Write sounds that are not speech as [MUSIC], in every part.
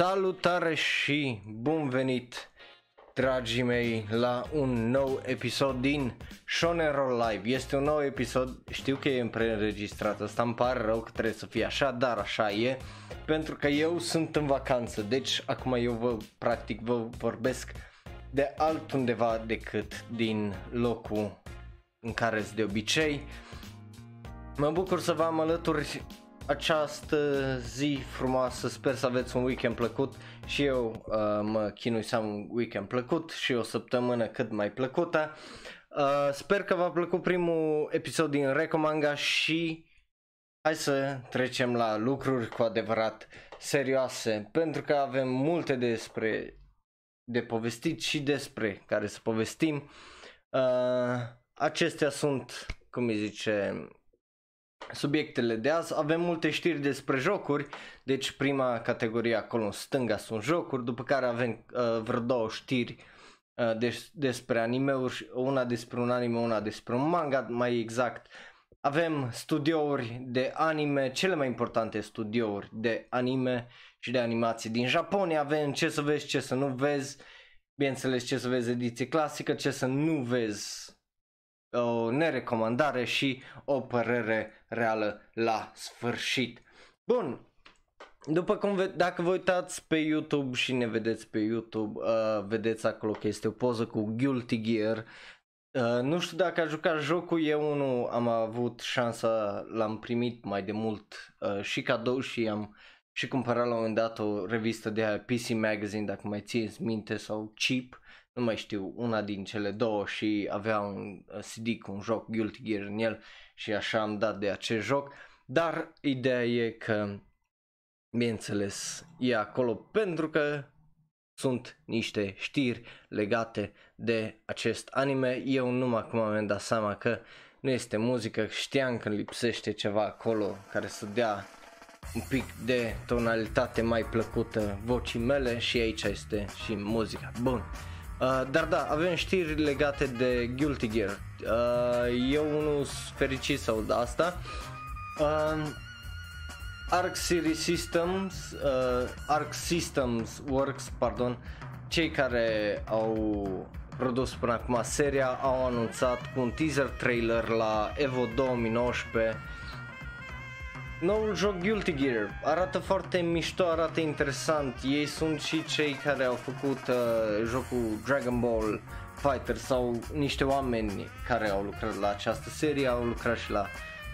Salutare și bun venit, dragii mei, la un nou episod din Shonen Roll Live. Este un nou episod, știu că e preînregistrat, asta îmi pare rău că trebuie să fie așa, dar așa e, pentru că eu sunt în vacanță, deci acum eu vă, practic, vă vorbesc de altundeva decât din locul în care sunt de obicei. Mă bucur să vă am alături această zi frumoasă, sper să aveți un weekend plăcut și eu uh, mă chinui să am un weekend plăcut și o săptămână cât mai plăcută. Uh, sper că v-a plăcut primul episod din Recomanga și hai să trecem la lucruri cu adevărat serioase pentru că avem multe despre de povestit și despre care să povestim. Uh, acestea sunt, cum îi zice, subiectele de azi. Avem multe știri despre jocuri, deci prima categorie acolo în stânga sunt jocuri, după care avem uh, vreo două știri uh, des- despre animeuri, una despre un anime, una despre un manga, mai exact. Avem studiouri de anime, cele mai importante studiouri de anime și de animație din Japonia. Avem ce să vezi, ce să nu vezi, bineînțeles ce să vezi ediție clasică, ce să nu vezi o nerecomandare și o părere reală la sfârșit. Bun, după cum ve- dacă vă uitați pe YouTube și ne vedeți pe YouTube, uh, vedeți acolo că este o poză cu Guilty Gear. Uh, nu știu dacă a jucat jocul, eu nu am avut șansa, l-am primit mai de mult uh, și cadou și am și cumpărat la un moment dat o revistă de aia PC Magazine, dacă mai țineți minte, sau Cheap nu mai știu, una din cele două și avea un uh, CD cu un joc Guilty Gear în el și așa am dat de acest joc, dar ideea e că, bineînțeles, e acolo pentru că sunt niște știri legate de acest anime. Eu numai acum am dat seama că nu este muzică, știam că lipsește ceva acolo care să dea un pic de tonalitate mai plăcută vocii mele și aici este și muzica. Bun. Uh, dar da, avem știri legate de Guilty Gear. Uh, eu nu sunt fericit sau de asta. Uh, Arc Series Systems, uh, Arc Systems Works, pardon, cei care au produs până acum seria au anunțat cu un teaser trailer la Evo 2019 Noul joc Guilty Gear arată foarte mișto, arată interesant. Ei sunt și cei care au făcut uh, jocul Dragon Ball Fighter sau niște oameni care au lucrat la această serie, au lucrat și la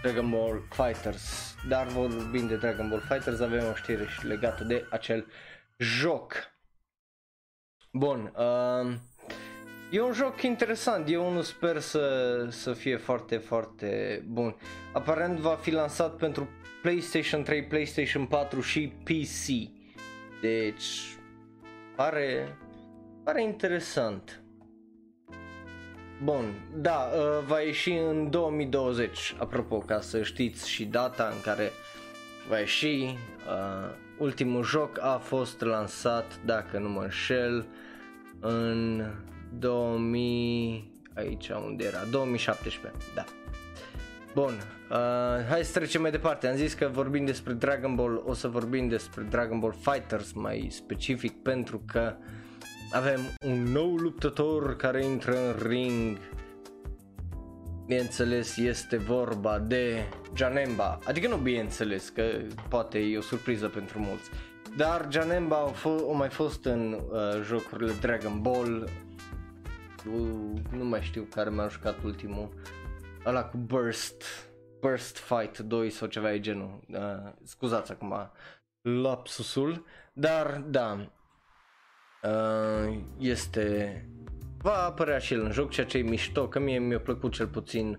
Dragon Ball Fighters. Dar vorbind de Dragon Ball Fighters, avem o știre și legată de acel joc. Bun, uh, E un joc interesant, eu nu sper să, să fie foarte, foarte bun. Aparent va fi lansat pentru PlayStation 3, PlayStation 4 și PC. Deci, pare, pare interesant. Bun, da, uh, va ieși în 2020, apropo, ca să știți și data în care va ieși. Uh, ultimul joc a fost lansat, dacă nu mă înșel, în 2000, aici unde era, 2017, da. Bun, uh, hai să trecem mai departe. Am zis că vorbim despre Dragon Ball, o să vorbim despre Dragon Ball Fighters mai specific pentru că avem un nou luptător care intră în ring. Bineînțeles este vorba de Janemba, adică nu bineînțeles că poate e o surpriză pentru mulți. Dar Janemba a, f- a mai fost în uh, jocurile Dragon Ball, uh, nu mai știu care mi-a jucat ultimul, ăla cu Burst, Burst Fight 2 sau ceva de genul, uh, scuzați acum lapsusul, dar da, uh, este, va apărea și el în joc, ceea ce e mișto, că mie mi-a plăcut cel puțin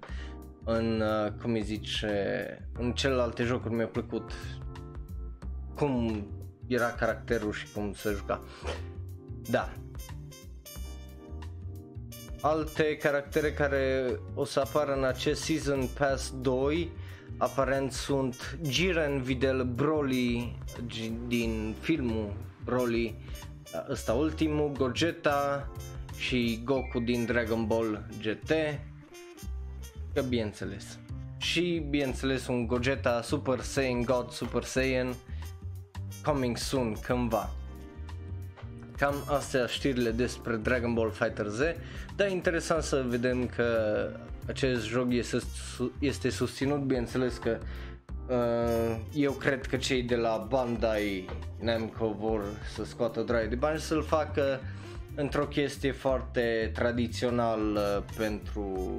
în, uh, cum îi zice, în celelalte jocuri mi-a plăcut cum era caracterul și cum se juca. Da, alte caractere care o să apară în acest Season Pass 2 aparent sunt Jiren Videl Broly din filmul Broly ăsta ultimul, Gogeta și Goku din Dragon Ball GT că bineînțeles. Și bineînțeles un Gogeta Super Saiyan God Super Saiyan coming soon cândva Cam astea știrile despre Dragon Ball Fighter Z, dar e interesant să vedem că acest joc este, este susținut, bineînțeles că uh, eu cred că cei de la Bandai Namco vor să scoată drag de bani să-l facă într-o chestie foarte tradițională pentru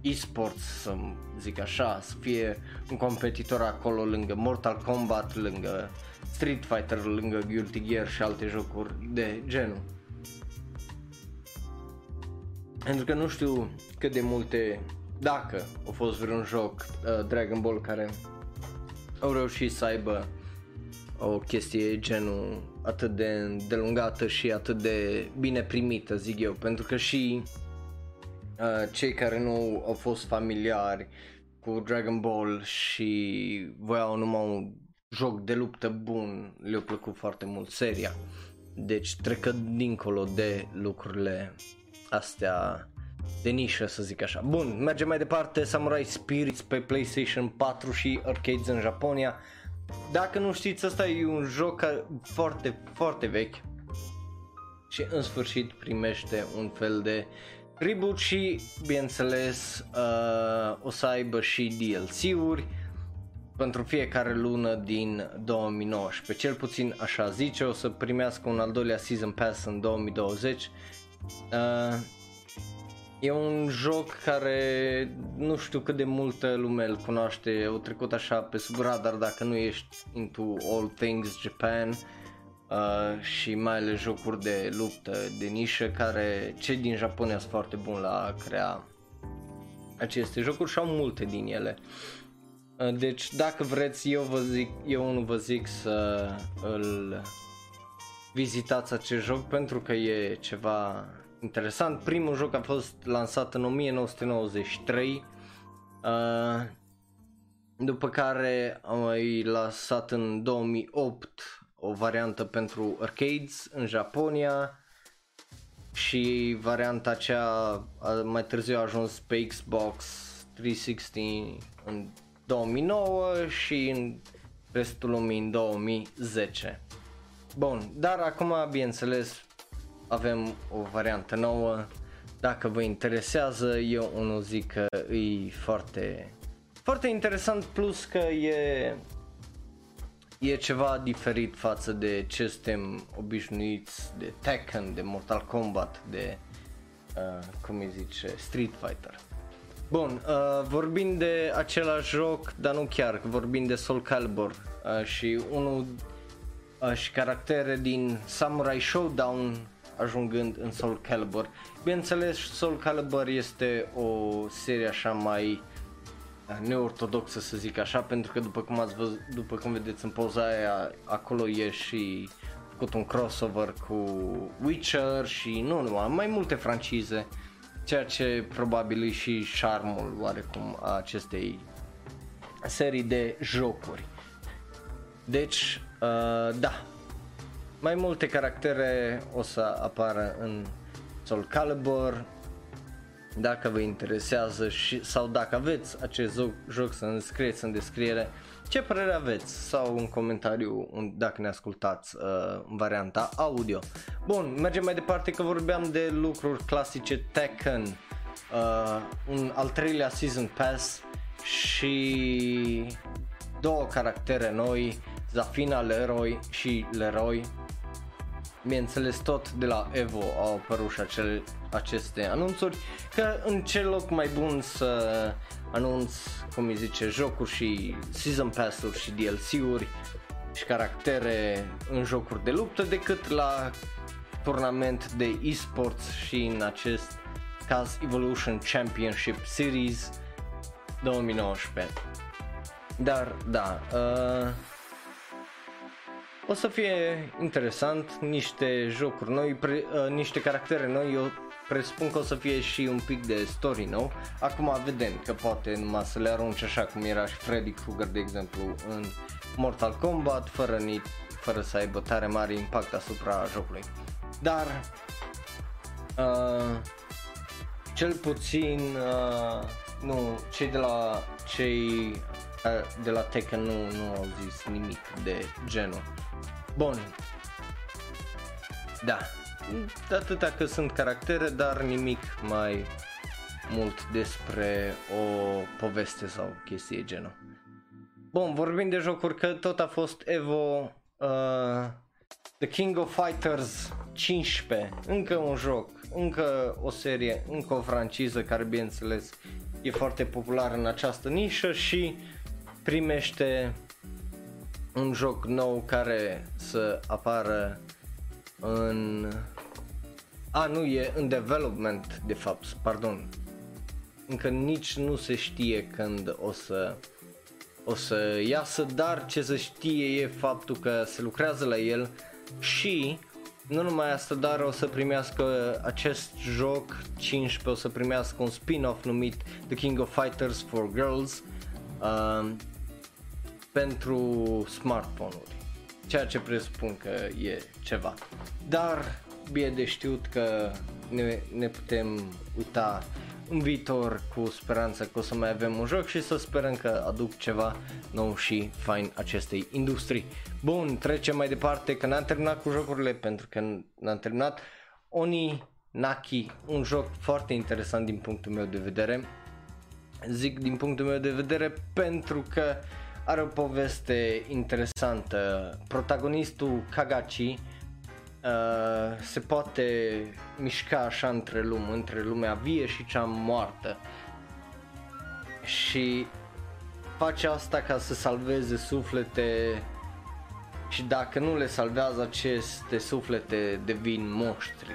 e-sports, să zic așa, să fie un competitor acolo lângă Mortal Kombat, lângă Street Fighter, lângă Guilty Gear și alte jocuri de genul. Pentru că nu știu cât de multe, dacă a fost vreun joc uh, Dragon Ball care au reușit să aibă o chestie genul atât de delungată și atât de bine primită, zic eu, pentru că și uh, cei care nu au fost familiari cu Dragon Ball și voiau numai un joc de luptă bun, le-a plăcut foarte mult seria. Deci trecă dincolo de lucrurile astea de nișă să zic așa. Bun, mergem mai departe, Samurai Spirits pe PlayStation 4 și arcades în Japonia. Dacă nu știți, ăsta e un joc foarte, foarte vechi și în sfârșit primește un fel de reboot și, bineînțeles, uh, o să aibă și DLC-uri pentru fiecare lună din 2019. Cel puțin așa zice, o să primească un al doilea Season Pass în 2020. Uh, E un joc care nu știu cât de multă lume îl cunoaște, au trecut așa pe sub radar dacă nu ești into all things Japan uh, și mai ales jocuri de luptă de nișă care cei din Japonia sunt foarte buni la a crea aceste jocuri și au multe din ele. Uh, deci dacă vreți eu vă zic, eu nu vă zic să îl vizitați acest joc pentru că e ceva interesant. Primul joc a fost lansat în 1993, uh, după care am mai lansat în 2008 o variantă pentru arcades în Japonia și varianta aceea mai târziu a ajuns pe Xbox 360 în 2009 și în restul lumii în 2010. Bun, dar acum bineînțeles avem o variantă nouă. Dacă vă interesează, eu unul zic că e foarte, foarte interesant plus că e, e ceva diferit față de ce suntem obișnuiți de Tekken, de Mortal Kombat, de uh, cum îi zice, Street Fighter. Bun, uh, vorbind de același joc, dar nu chiar, vorbind de Soul Calibur uh, și unul uh, și caractere din Samurai Showdown ajungând în Soul Calibur. Bineînțeles, Soul Calibur este o serie așa mai uh, neortodoxă să zic așa, pentru că după cum ați văzut, după cum vedeți în poza aia, acolo e și făcut un crossover cu Witcher și nu numai, mai multe francize, ceea ce probabil e și charmul oarecum a acestei serii de jocuri. Deci, uh, da, mai multe caractere o să apară în Soul Calibur. Dacă vă interesează și, sau dacă aveți acest joc, joc să ne scrieți în descriere ce părere aveți sau un comentariu dacă ne ascultați uh, în varianta audio. Bun, mergem mai departe că vorbeam de lucruri clasice Tekken, uh, un al treilea Season Pass și două caractere noi, Zafina Leroy și Leroy bineînțeles tot de la Evo au apărut și acele, aceste anunțuri, că în ce loc mai bun să anunț, cum îi zice, jocuri și Season Pass-uri și DLC-uri și caractere în jocuri de luptă decât la turnament de esports și în acest caz Evolution Championship Series 2019. Dar, da, uh, o să fie interesant, niște jocuri noi, pre, uh, niște caractere noi, eu presupun că o să fie și un pic de story nou. Acum vedem că poate numai să le arunci așa cum era și Freddy Krueger de exemplu în Mortal Kombat fără, ni, fără să aibă tare mare impact asupra jocului. Dar uh, cel puțin uh, nu, cei de la cei uh, de la Tekken nu, nu au zis nimic de genul. Bun. da, atâta că sunt caractere, dar nimic mai mult despre o poveste sau chestie genul. Bun, vorbim de jocuri că tot a fost Evo uh, The King of Fighters 15, încă un joc, încă o serie, încă o franciză care bineînțeles e foarte populară în această nișă și primește un joc nou care să apară în... A, nu, e în development de fapt, pardon. Încă nici nu se știe când o să o să iasă, dar ce se știe e faptul că se lucrează la el și nu numai asta, dar o să primească acest joc 15, o să primească un spin-off numit The King of Fighters for Girls uh, pentru smartphone-uri, ceea ce presupun că e ceva. Dar bine de știut că ne, ne putem uita în viitor cu speranța că o să mai avem un joc și să sperăm că aduc ceva nou și fain acestei industrii. Bun, trecem mai departe că n-am terminat cu jocurile pentru că n-am terminat. Oni Naki, un joc foarte interesant din punctul meu de vedere. Zic din punctul meu de vedere pentru că are o poveste interesantă. Protagonistul Kagachi uh, se poate mișca așa între lume, între lumea vie și cea moartă. Și face asta ca să salveze suflete și dacă nu le salvează aceste suflete devin monștri.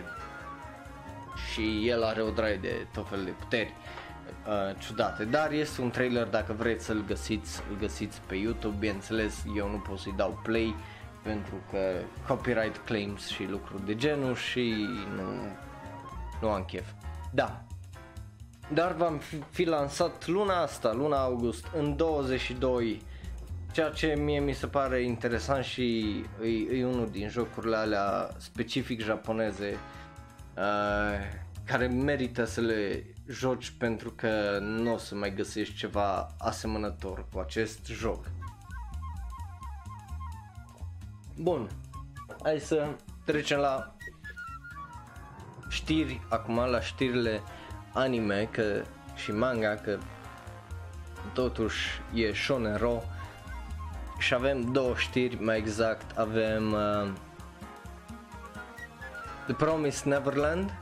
Și el are o draie de tot fel de puteri uh, ciudate, dar este un trailer dacă vreți să-l găsiți, îl găsiți pe YouTube, bineînțeles eu nu pot să-i dau play pentru că copyright claims și lucruri de genul și nu, nu am chef. Da, dar v-am fi, fi lansat luna asta, luna august, în 22 ceea ce mie mi se pare interesant și e, e unul din jocurile alea specific japoneze uh, care merită să le joci pentru că nu o să mai găsești ceva asemănător cu acest joc. Bun, hai să trecem la știri, acum la știrile anime că, și manga, că totuși e shonen ro și avem două știri, mai exact avem uh, The Promised Neverland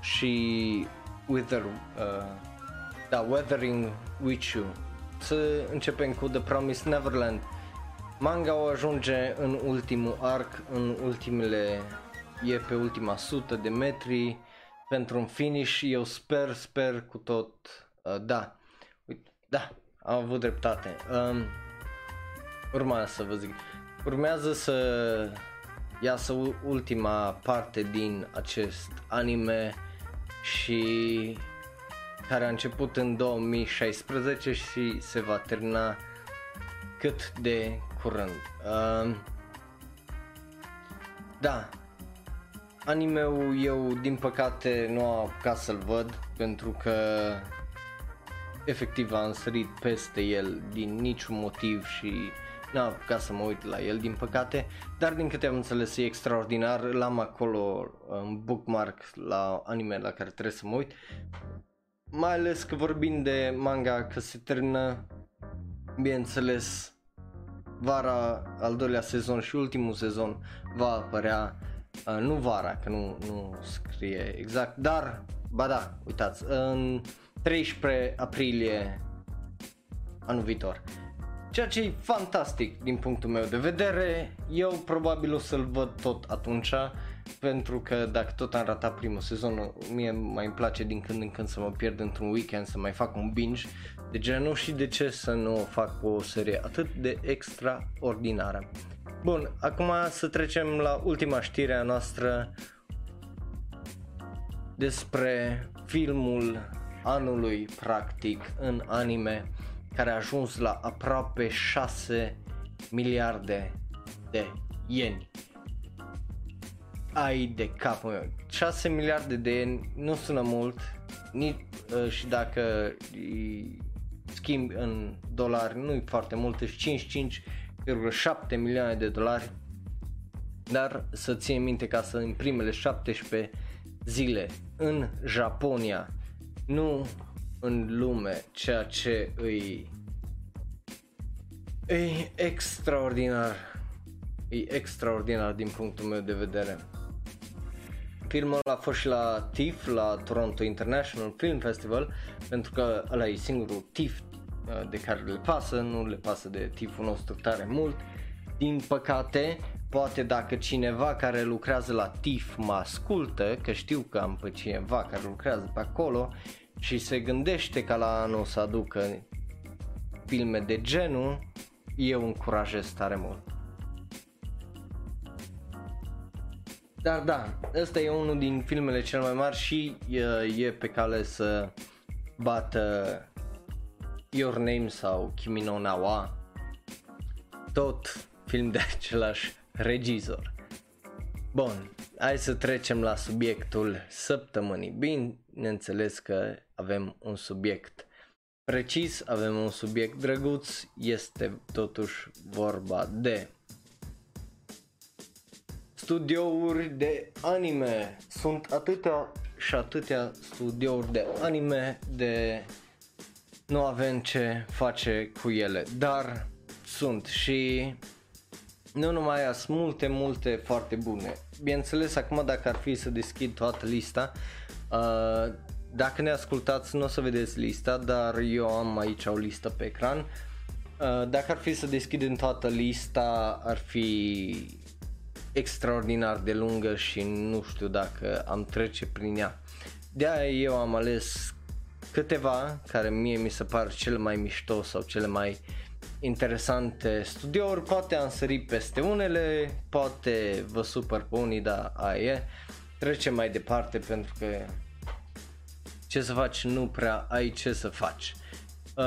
și Wither, uh, da, Weathering with You. Să începem cu The Promised Neverland. Manga o ajunge în ultimul arc, în ultimele, e pe ultima sută de metri pentru un finish. Eu sper, sper cu tot, uh, da, uite, da, am avut dreptate. Um, urma să vă zic. Urmează să iasă ultima parte din acest anime și care a început în 2016 și se va termina cât de curând. Uh, da, animeul eu din păcate nu am apucat să-l văd pentru că efectiv am sărit peste el din niciun motiv și n-am apucat să mă uit la el din păcate, dar din câte am înțeles e extraordinar, l-am acolo în bookmark la anime la care trebuie să mă uit, mai ales că vorbim de manga că se termină, bineînțeles, vara al doilea sezon și ultimul sezon va apărea, uh, nu vara, că nu, nu scrie exact, dar, ba da, uitați, în 13 aprilie anul viitor ceea ce e fantastic din punctul meu de vedere. Eu probabil o să-l văd tot atunci, pentru că dacă tot am ratat primul sezon, mie mai îmi place din când în când să mă pierd într-un weekend, să mai fac un binge de genul și de ce să nu fac o serie atât de extraordinară. Bun, acum să trecem la ultima știre a noastră despre filmul anului practic în anime care a ajuns la aproape 6 miliarde de ieni. Ai de cap, meu. 6 miliarde de ieni nu sună mult nici, uh, și dacă schimbi în dolari nu e foarte mult, 55,7 milioane de dolari. dar să ții minte ca să în primele 17 zile în Japonia, nu în lume, ceea ce îi e extraordinar, e extraordinar din punctul meu de vedere. Filmul a fost și la TIFF, la Toronto International Film Festival, pentru că ăla e singurul TIFF uh, de care le pasă, nu le pasă de TIFF-ul nostru tare mult. Din păcate, poate dacă cineva care lucrează la TIFF mă ascultă, că știu că am pe cineva care lucrează pe acolo și se gândește ca la anul să aducă filme de genul, eu încurajez tare mult. Dar da, ăsta e unul din filmele cel mai mari și e, e pe cale să bată Your Name sau Kimi no Nawa, tot film de același regizor. Bun, hai să trecem la subiectul săptămânii. Bineînțeles că avem un subiect precis, avem un subiect drăguț, este totuși vorba de studiouri de anime. Sunt atâtea și atâtea studiouri de anime de nu avem ce face cu ele, dar sunt și nu numai aia, sunt multe, multe foarte bune. Bineînțeles, acum dacă ar fi să deschid toată lista, uh, dacă ne ascultați nu o să vedeți lista, dar eu am aici o listă pe ecran. Uh, dacă ar fi să deschidem toată lista, ar fi extraordinar de lungă și nu știu dacă am trece prin ea. De aia eu am ales câteva care mie mi se par cele mai mișto sau cele mai interesante studiouri, poate am sărit peste unele, poate vă supăr pe unii, dar aia e. Trecem mai departe pentru că ce să faci nu prea ai ce să faci. Uh,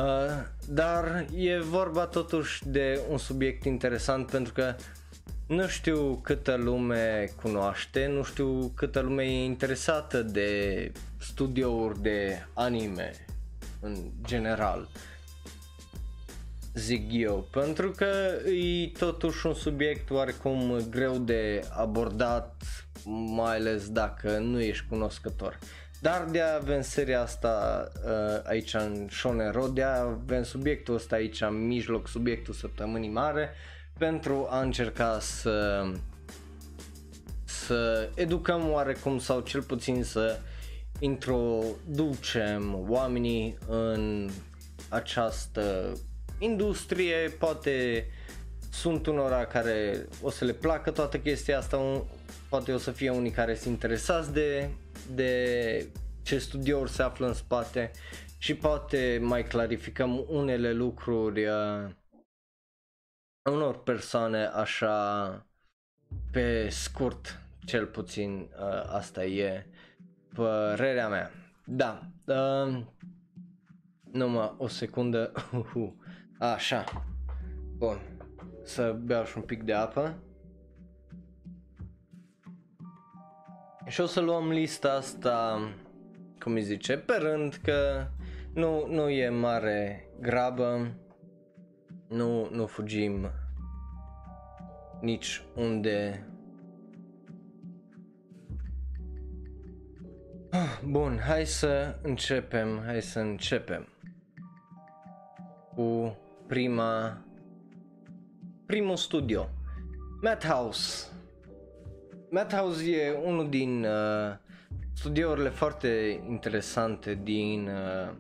dar e vorba totuși de un subiect interesant pentru că nu știu câtă lume cunoaște, nu știu câtă lume e interesată de studiouri de anime în general. Zic eu, pentru că e totuși un subiect oarecum greu de abordat, mai ales dacă nu ești cunoscător. Dar de avem seria asta uh, aici în Shonen Road, de avem subiectul ăsta aici în mijloc, subiectul săptămânii mare, pentru a încerca să să educăm oarecum sau cel puțin să introducem oamenii în această industrie, poate sunt unora care o să le placă toată chestia asta, un, poate o să fie unii care sunt interesați de, de ce studiouri se află în spate și poate mai clarificăm unele lucruri uh, unor persoane așa pe scurt, cel puțin uh, asta e părerea mea. Da, uh, numai o secundă, [LAUGHS] așa, bun, să beau și un pic de apă. Și o să luăm lista asta, cum îi zice, pe rând că nu, nu e mare grabă. Nu, nu fugim nici unde. Bun, hai să începem, hai să începem cu prima primul studio Madhouse Madhouse e unul din uh, studiourile foarte interesante din uh,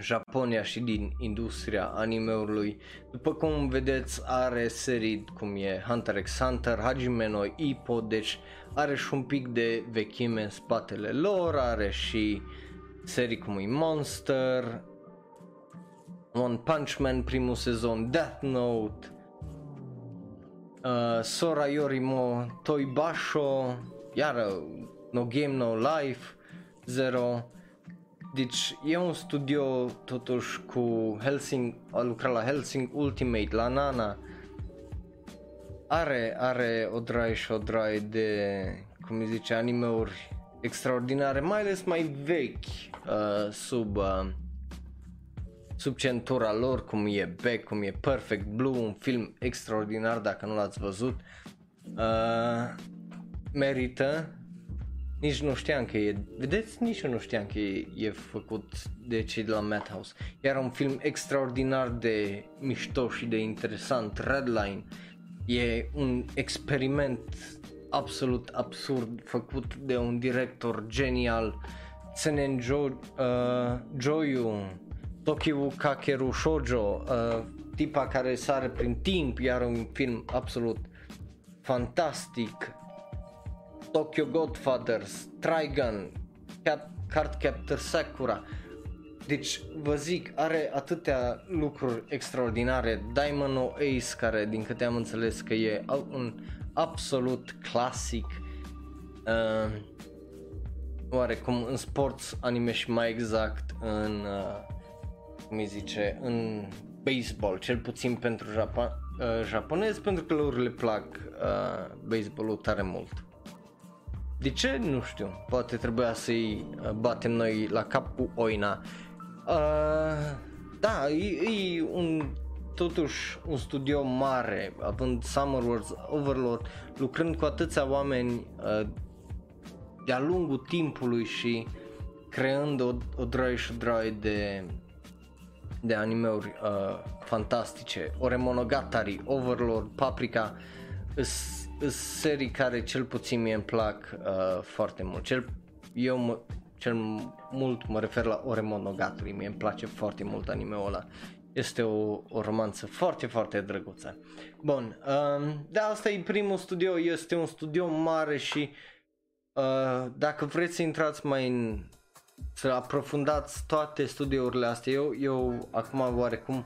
Japonia și din industria animeului. După cum vedeți are serii cum e Hunter x Hunter, Hajime no Ippo, deci are și un pic de vechime în spatele lor, are și serii cum e Monster, One Punch Man primul sezon, Death Note, uh, Sora Yorimo, Toibasho, iară No Game No Life, Zero, deci e un studio totuși cu Helsing, a lucrat la Helsing Ultimate, la Nana. Are, are o draie și o draie de, cum îi zice, animeuri extraordinare, mai ales mai vechi uh, sub, uh, sub centura lor, cum e Beck, cum e Perfect Blue, un film extraordinar dacă nu l-ați văzut. Uh, merită nici nu știam că e, vedeți, nici eu nu știam că e, e făcut de cei de la Madhouse. Era un film extraordinar de mișto și de interesant, Redline. E un experiment absolut absurd făcut de un director genial. Senen jo, uh, Joyu, Tokiwu Kakeru Shoujo, uh, tipa care sare prin timp, iar un film absolut fantastic Tokyo Godfathers, Trigun, Cat, Cardcaptor Sakura. Deci vă zic, are atâtea lucruri extraordinare. Diamond No Ace, care din câte am înțeles că e un absolut clasic. Uh, oarecum în sports anime și mai exact în, uh, cum îi zice, în baseball, cel puțin pentru Japan, uh, japonez, pentru că lor le plac uh, baseballul tare mult. De ce? Nu știu. Poate trebuia să-i uh, batem noi la cap cu oina. Uh, da, e, e un totuși un studio mare, având Summer Wars, Overlord, lucrând cu atâția oameni uh, de-a lungul timpului și creând o, o droaie și o droaie de, de animeuri uh, fantastice. Oremonogatari, Overlord, Paprika, îs serii care cel puțin mie îmi plac uh, foarte mult. Cel, eu mă, cel mult mă refer la Ore Monogatari, mie îmi place foarte mult anime-ul ăla. Este o, o romanță foarte, foarte drăguță. Bun, uh, da, asta e primul studio, este un studio mare și uh, dacă vreți să intrați mai în să aprofundați toate studiourile astea, eu, eu acum oarecum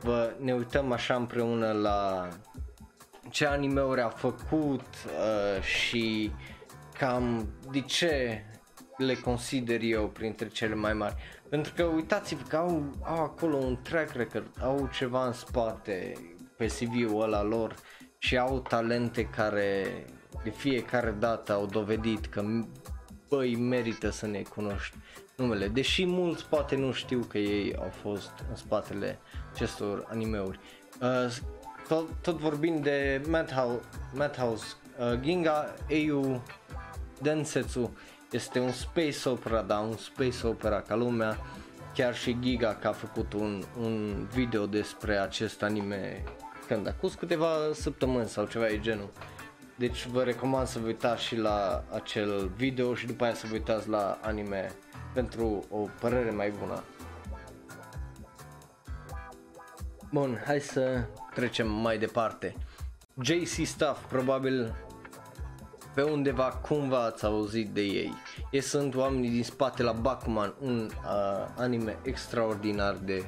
vă, ne uităm așa împreună la ce anime-uri a făcut uh, și cam de ce le consider eu printre cele mai mari. Pentru că uitați-vă că au, au acolo un track record, au ceva în spate pe CV-ul ăla lor și au talente care de fiecare dată au dovedit că băi merită să ne cunoști numele. Deși mulți poate nu știu că ei au fost în spatele acestor animeuri. Uh, tot, tot vorbind de Madhouse, Madhouse uh, Ginga Eiu Densetsu este un space opera, da, un space opera ca lumea, chiar și Giga că a făcut un, un video despre acest anime când acum câteva săptămâni sau ceva de genul. Deci vă recomand să vă uitați și la acel video și după aia să vă uitați la anime pentru o părere mai bună. Bun, hai să trecem mai departe. JC Stuff, probabil pe undeva cumva ați auzit de ei. Ei sunt oamenii din spate la Bakuman, un uh, anime extraordinar de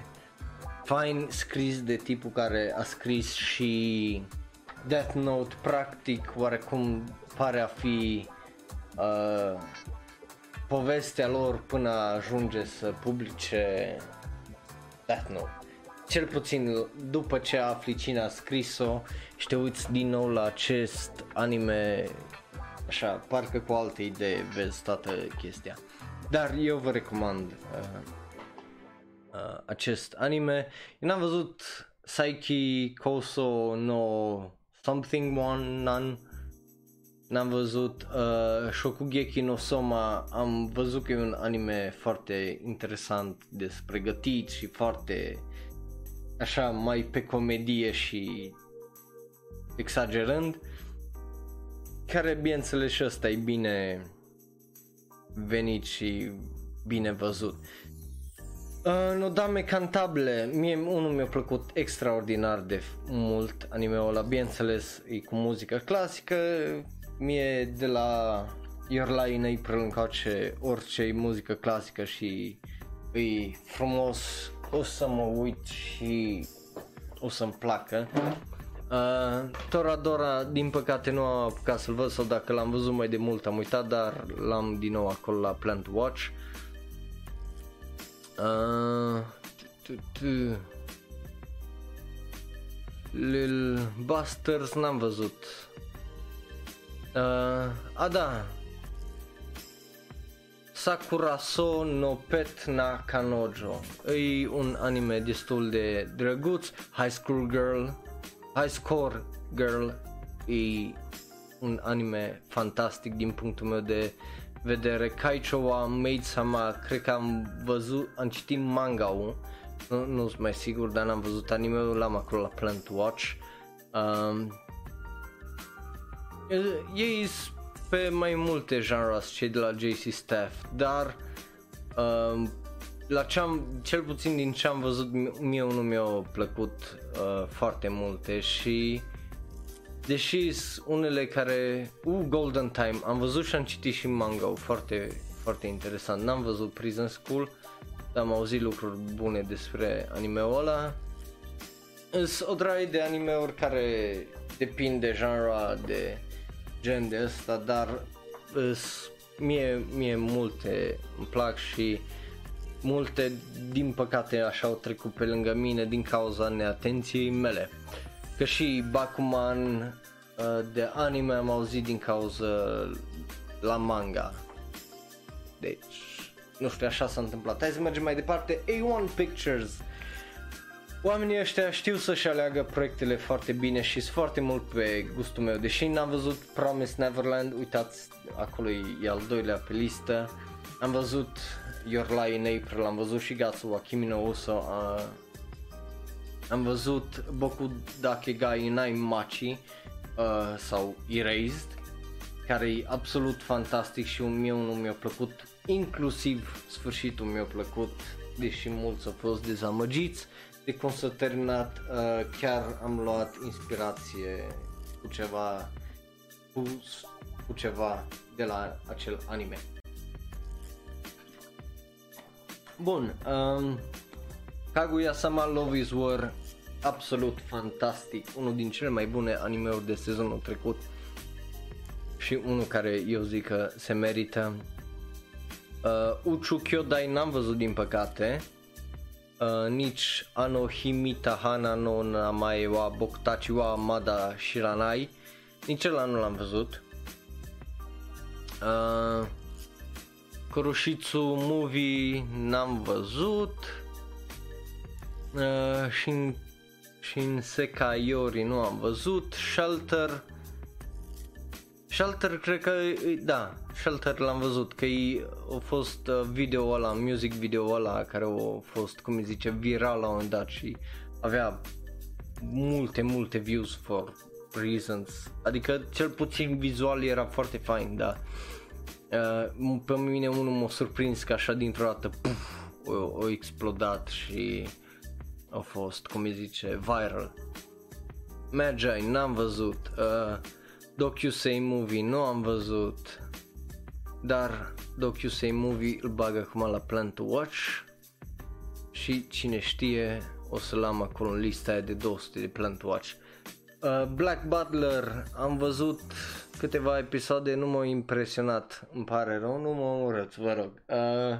fain scris de tipul care a scris și Death Note, practic oarecum pare a fi uh, povestea lor până ajunge să publice Death Note cel puțin după ce afli cine a scris-o și te uiți din nou la acest anime așa, parcă cu alte idei vezi toată chestia. Dar eu vă recomand uh, uh, acest anime. Eu n-am văzut Saiki Koso no Something One None N-am văzut uh, Shokugeki no Soma, am văzut că e un anime foarte interesant despre gătit și foarte așa mai pe comedie și exagerând, care bineînțeles și ăsta e bine venit și bine văzut. Uh, Nodame Cantable, mie unul mi-a plăcut extraordinar de mult anime-ul ăla, bineînțeles e cu muzică clasică, mie de la Your Lie in April încoace orice muzică clasică și e frumos o să mă uit și o să-mi placă. Uh, Toradora, din păcate nu am apucat să-l văd sau dacă l-am văzut mai de mult am uitat, dar l-am din nou acolo la Plant Watch. Uh, Lil Busters n-am văzut. Uh, a da, Sakura So no Pet na Kanojo. E un anime destul de drăguț, High School Girl, High Score Girl, e un anime fantastic din punctul meu de vedere. Kaicho wa Maid Sama, cred că am văzut, am citit manga-ul, nu, nu sunt mai sigur, dar n-am văzut anime-ul, l-am acolo la Plan to Watch. Um, ei pe mai multe genres cei de la JC Staff, dar um, la ce am, cel puțin din ce am văzut mie nu mi-a plăcut uh, foarte multe și deși unele care, u Golden Time, am văzut și am citit și manga foarte, foarte interesant, n-am văzut Prison School, dar am auzit lucruri bune despre anime-ul ăla. Sunt o draie de anime-uri care depind de genre, de gen de ăsta, dar mie, mie multe îmi plac și multe din păcate așa au trecut pe lângă mine din cauza neatenției mele. Că și Bakuman uh, de anime am auzit din cauza la manga. Deci, nu știu, așa s-a întâmplat. Hai să mergem mai departe. A1 Pictures. Oamenii ăștia știu să-și aleagă proiectele foarte bine și sunt foarte mult pe gustul meu. Deși n-am văzut Promise Neverland, uitați, acolo e al doilea pe listă. Am văzut Your Lie in April, am văzut și Gatsu wa Kimi no Uso, uh, am văzut Boku Dakegai Nai Machi uh, sau Erased, care e absolut fantastic și un meu nu mi-a plăcut, inclusiv sfârșitul mi-a plăcut, deși mulți au fost dezamăgiți de cum s-a terminat, uh, chiar am luat inspirație cu ceva, cu, cu ceva de la acel anime. Bun, um, Kaguya-sama Love is War, absolut fantastic, unul din cele mai bune animeuri de sezonul trecut și unul care eu zic că se merită. Uh, Uchu Kyodai n-am văzut din păcate, uh, nici Anohimita Hana no Namae wa Boktachi wa Mada Shiranai, nici ăla nu l-am văzut. Uh, Kuroshitsu Movie n-am văzut uh, și în, și în Sekaiori nu am văzut Shelter Shelter cred că da, Shelter l-am văzut că e, a fost uh, video ăla, music video ăla care a fost, cum îi zice, viral la un moment dat și avea multe, multe views for reasons, adică cel puțin vizual era foarte fain, da. Uh, pe mine unul m-a surprins că așa dintr-o dată puf, o, o explodat și a fost, cum îi zice, viral. Magi, n-am văzut. Uh, DocuSay Movie nu am văzut. Dar DocuSay Movie îl bag acum la Plan to Watch. Și cine știe o să-l am acolo în lista aia de 200 de Plan to Watch. Uh, Black Butler am văzut câteva episoade, nu m-au impresionat, îmi pare rău, nu m-au urât, vă rog. Uh,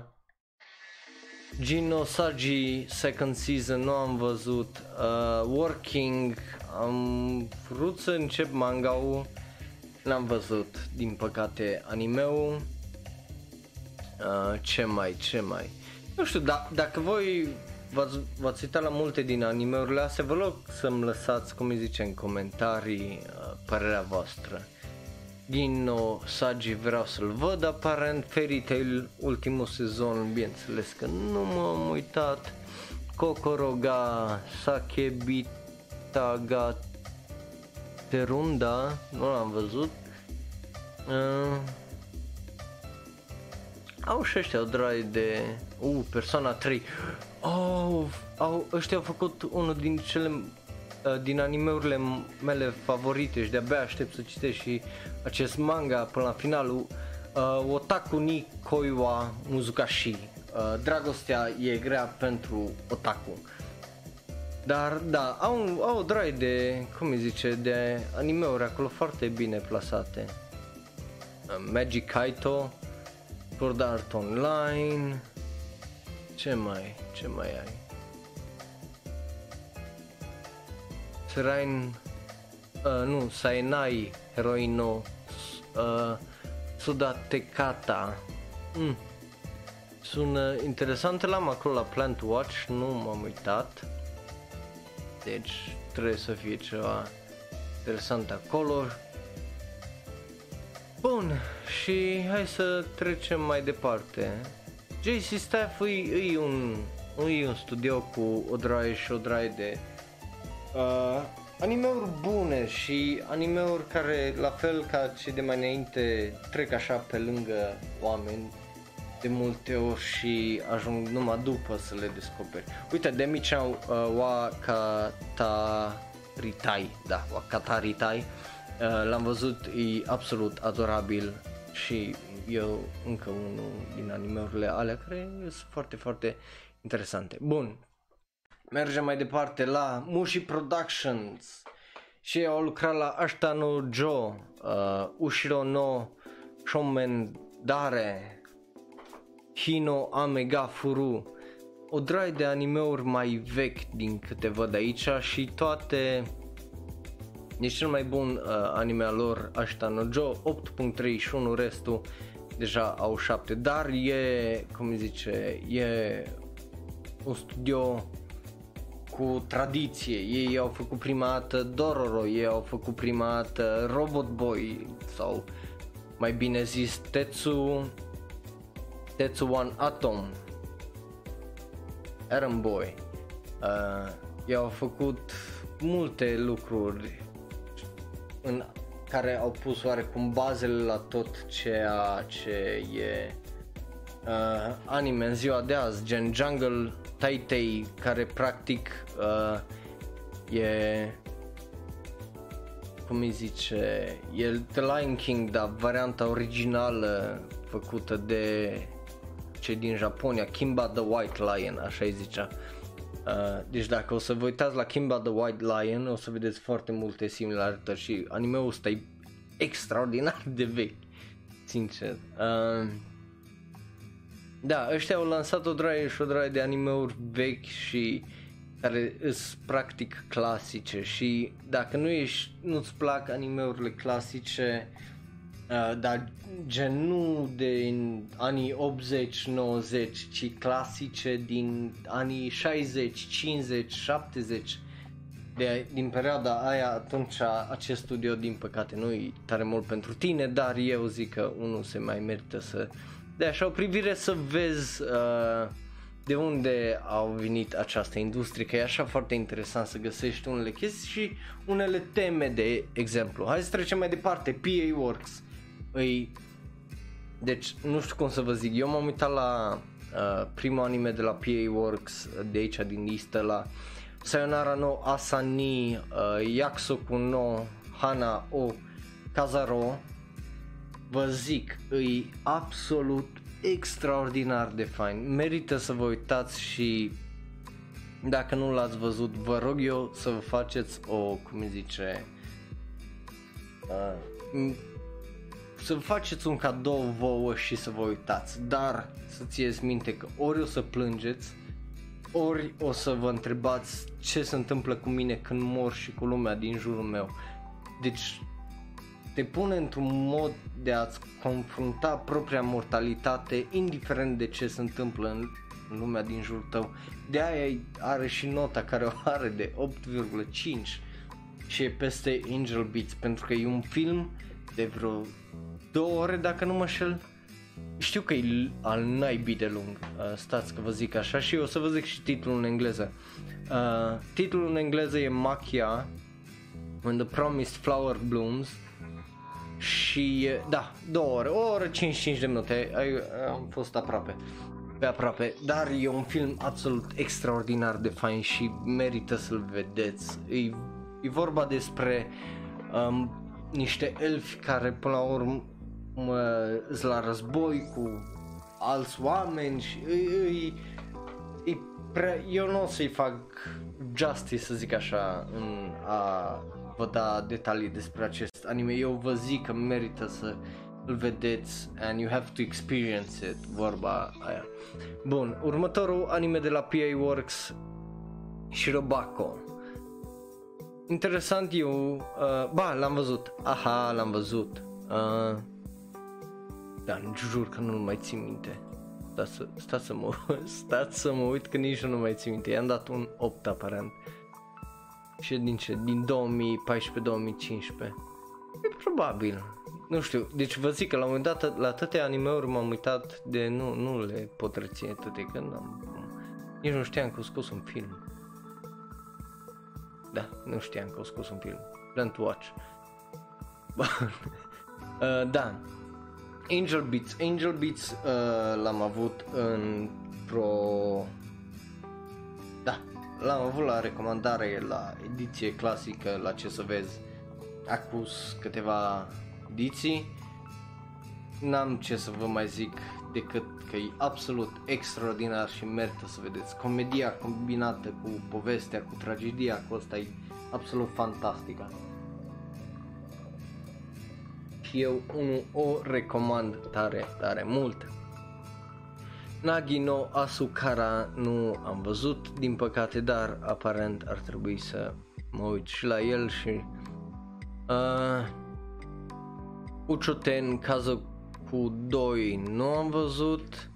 Gino Sagi second season nu am văzut, uh, Working am vrut să încep manga-ul, n-am văzut din păcate anime-ul. Uh, ce mai, ce mai? Nu știu, da, dacă voi v-ați, v-ați uitat la multe din animeurile astea, vă rog să-mi lăsați, cum îi zice, în comentarii uh, părerea voastră. Dino Sagi vreau să-l văd aparent, Fairy Tail ultimul sezon, bineînțeles că nu m-am uitat, Kokoroga Sakebitaga Terunda, nu l-am văzut. Uh, au și ăștia o draie de... Uh, Persona 3. Oh, au, ăștia au făcut unul din cele uh, din animeurile mele favorite și de-abia aștept să citesc și acest manga până la finalul uh, Otaku ni Koiwa Muzukashi. Uh, Dragostea e grea pentru otaku. Dar da, au, au o draie de, cum îi zice, de animeuri acolo foarte bine plasate. Uh, Magic Kaito Sword Art Online ce mai, ce mai ai? Serain, uh, nu, Sainai Heroino uh, Sudatekata mm. Sună interesant, l-am acolo la Plant Watch, nu m-am uitat Deci trebuie să fie ceva interesant acolo Bun, și hai să trecem mai departe. JC Staff e, e, un, e un studio cu o draie și o draie de uh, animeuri bune și animeuri care, la fel ca ce de mai înainte, trec așa pe lângă oameni de multe ori și ajung numai după să le descoperi. Uite, de mici au uh, Wakata Ritai, da, Wakata Ritai, uh, l-am văzut, e absolut adorabil și eu încă unul din animeurile alea care sunt foarte, foarte interesante. Bun, mergem mai departe la Mushi Productions. Și au lucrat la Ashtano Joe, uh, Ushiro no Shomen Dare, Hino Amega Furu, o draie de animeuri mai vechi din câte văd aici și toate deci cel mai bun uh, anime al lor Ashtano Joe 8.31 restul deja au 7 dar e cum zice e un studio cu tradiție. Ei au făcut prima dată Dororo, ei au făcut prima dată Robot Boy sau mai bine zis Tetsu Tetsu One Atom Atom Boy uh, ei au făcut multe lucruri în care au pus oarecum bazele la tot ceea ce e uh, anime în ziua de azi, gen Jungle Tai care practic uh, e cum îi zice, e The Lion King, dar varianta originală făcută de cei din Japonia, Kimba the White Lion, așa îi zicea. Uh, deci dacă o să vă uitați la Kimba the White Lion, o să vedeți foarte multe similarități și animeul ăsta e extraordinar de vechi, sincer. Uh, da, ăștia au lansat o draie și o draie de animeuri vechi și care sunt practic clasice și dacă nu ești, nu-ți plac animeurile clasice, uh, dar gen nu din anii 80-90, ci clasice din anii 60, 50, 70, de, din perioada aia, atunci acest studio din păcate nu e tare mult pentru tine, dar eu zic că unul se mai merită să de așa o privire să vezi uh, de unde au venit această industrie, că e așa foarte interesant să găsești unele chestii și unele teme de exemplu. Hai să trecem mai departe, PA Works. Îi... Deci, nu știu cum să vă zic, eu m-am uitat la uh, primul anime de la PA Works de aici din listă, la Sayonara no Asani uh, Yakusoku no Hana o Kazaro vă zic, e absolut extraordinar de fain. Merită să vă uitați și dacă nu l-ați văzut, vă rog eu să vă faceți o, cum îi zice, uh, să vă faceți un cadou vouă și să vă uitați, dar să țineți minte că ori o să plângeți, ori o să vă întrebați ce se întâmplă cu mine când mor și cu lumea din jurul meu. Deci te pune într-un mod de a-ți confrunta propria mortalitate, indiferent de ce se întâmplă în lumea din jurul tău. De aia are și nota care o are de 8,5 și e peste Angel Beats, pentru că e un film de vreo două ore, dacă nu mă șel. Știu că e al naibii de lung, uh, stați că vă zic așa și o să vă zic și titlul în engleză. Uh, titlul în engleză e Machia, When the Promised Flower Blooms și da, două ore, o oră 55 de minute, am fost aproape, pe aproape, dar e un film absolut extraordinar de fain și merită să-l vedeți. E, e vorba despre um, niște elfi care până la urmă sunt la război cu alți oameni și e, e, e prea, eu nu o să-i fac justice să zic așa în a vă da detalii despre acest anime. Eu vă zic că merită să îl vedeți and you have to experience it, vorba aia. Bun, următorul anime de la PA Works, Shirobako. Interesant eu, uh, ba, l-am văzut, aha, l-am văzut. Uh, da, jur că nu-l mai țin minte. Stați să, stați să mă, [LAUGHS] stați să mă uit că nici nu mai țin minte. I-am dat un 8 aparent. Uh, și din ce? Din 2014-2015. E probabil. nu știu, deci vă zic că la un moment dat la toate anime-uri m-am uitat de nu, nu le pot reține toate, că n-am, nici nu știam că au scos un film. Da, nu știam că au scos un film. Plan to watch. [LAUGHS] uh, da, Angel Beats. Angel Beats uh, l-am avut în pro... Da, l-am avut la recomandare la ediție clasică, la ce să vezi, acus câteva ediții. N-am ce să vă mai zic decât că e absolut extraordinar și merită să vedeți. Comedia combinată cu povestea, cu tragedia, cu asta e absolut fantastică. Și eu unul o recomand tare, tare mult. Nagi no Asukara nu am văzut, din păcate, dar aparent ar trebui să mă uit și la el și uh, Uchoten Kazoku 2 nu am văzut,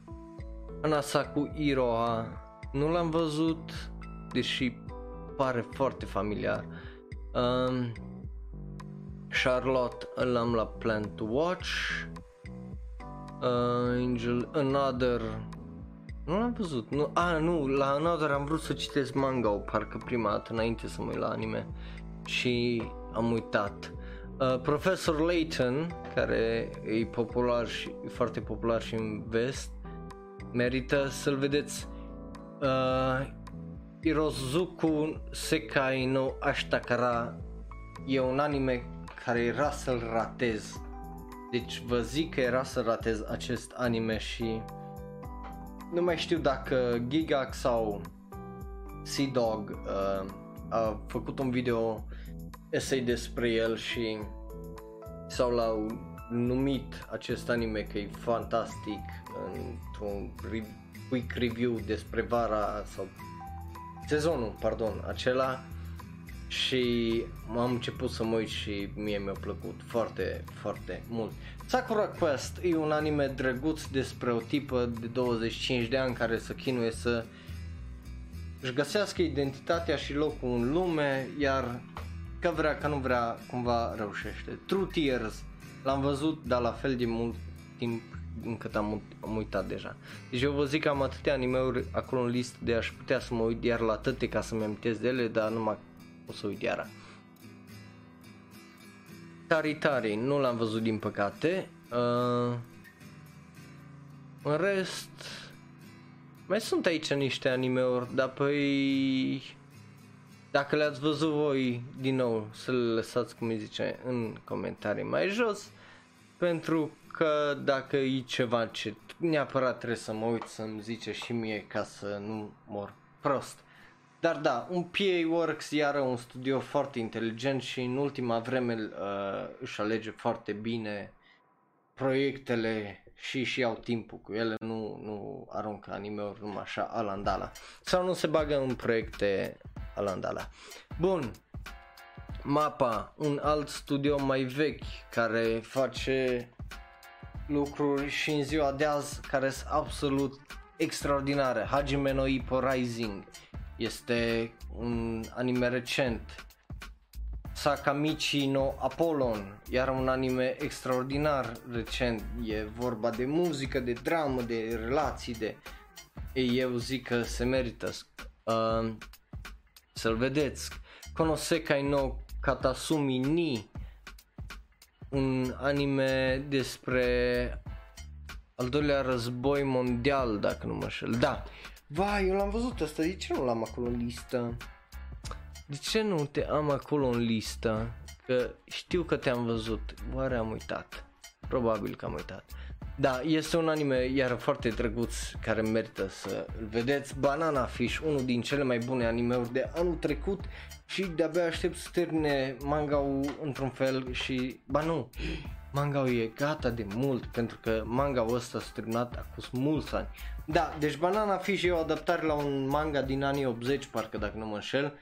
Anasaku Iroha nu l-am văzut, deși pare foarte familiar. Uh, Charlotte l-am la Plan to Watch. Uh, Angel Another nu l-am văzut. Nu, a, nu, la Another am vrut să citesc manga parcă prima dată înainte să mă uit la anime și am uitat. Uh, Professor Layton, care e popular și e foarte popular și în vest, merită să-l vedeți. Uh, Hirozuku Sekai no Ashtakara e un anime care era să-l ratez. Deci vă zic că era să ratez acest anime și nu mai știu dacă Gigax sau Sea Dog uh, a făcut un video essay despre el și sau l-au numit acest anime că e fantastic într-un re- quick review despre vara sau sezonul, pardon, acela și am început să mă uit și mie mi-a plăcut foarte, foarte mult. Sakura Quest e un anime drăguț despre o tipă de 25 de ani care să chinuie să își găsească identitatea și locul în lume, iar că vrea, că nu vrea, cumva reușește. True Tears, l-am văzut, dar la fel de mult timp încât am, am uitat deja. Deci eu vă zic că am atâtea animeuri acolo în listă de aș putea să mă uit iar la atâte ca să-mi amintesc de ele, dar numai o să uit iara. Tari Tari, nu l-am văzut din păcate. Uh, în rest, mai sunt aici niște animeuri, dar păi... Dacă le-ați văzut voi, din nou, să le lăsați, cum îi zice, în comentarii mai jos, pentru că dacă e ceva ce neapărat trebuie să mă uit să-mi zice și mie ca să nu mor prost. Dar da, un PA Works iară un studio foarte inteligent și în ultima vreme uh, își alege foarte bine proiectele și și au timpul cu ele, nu, nu aruncă anime-uri numai așa alandala. Sau nu se bagă în proiecte alandala. Bun, Mapa, un alt studio mai vechi care face lucruri și în ziua de azi care sunt absolut extraordinare. Hajime no Ippo Rising este un anime recent. Sakamichi no Apollon, iar un anime extraordinar recent. E vorba de muzică, de dramă, de relații, de... Ei, eu zic că se merită uh, să-l vedeți. Konosekai no Katasumi ni un anime despre al doilea război mondial, dacă nu mă șel. Da, Vai, eu l-am văzut ăsta, de ce nu l-am acolo în listă? De ce nu te am acolo în listă? Că știu că te-am văzut, oare am uitat? Probabil că am uitat. Da, este un anime iar foarte drăguț care merită să îl vedeți. Banana Fish, unul din cele mai bune animeuri de anul trecut și de-abia aștept să termine manga într-un fel și, ba nu, manga e gata de mult pentru că manga ăsta s-a terminat acum mulți ani. Da, deci Banana Fish e o adaptare la un manga din anii 80, parcă dacă nu mă înșel,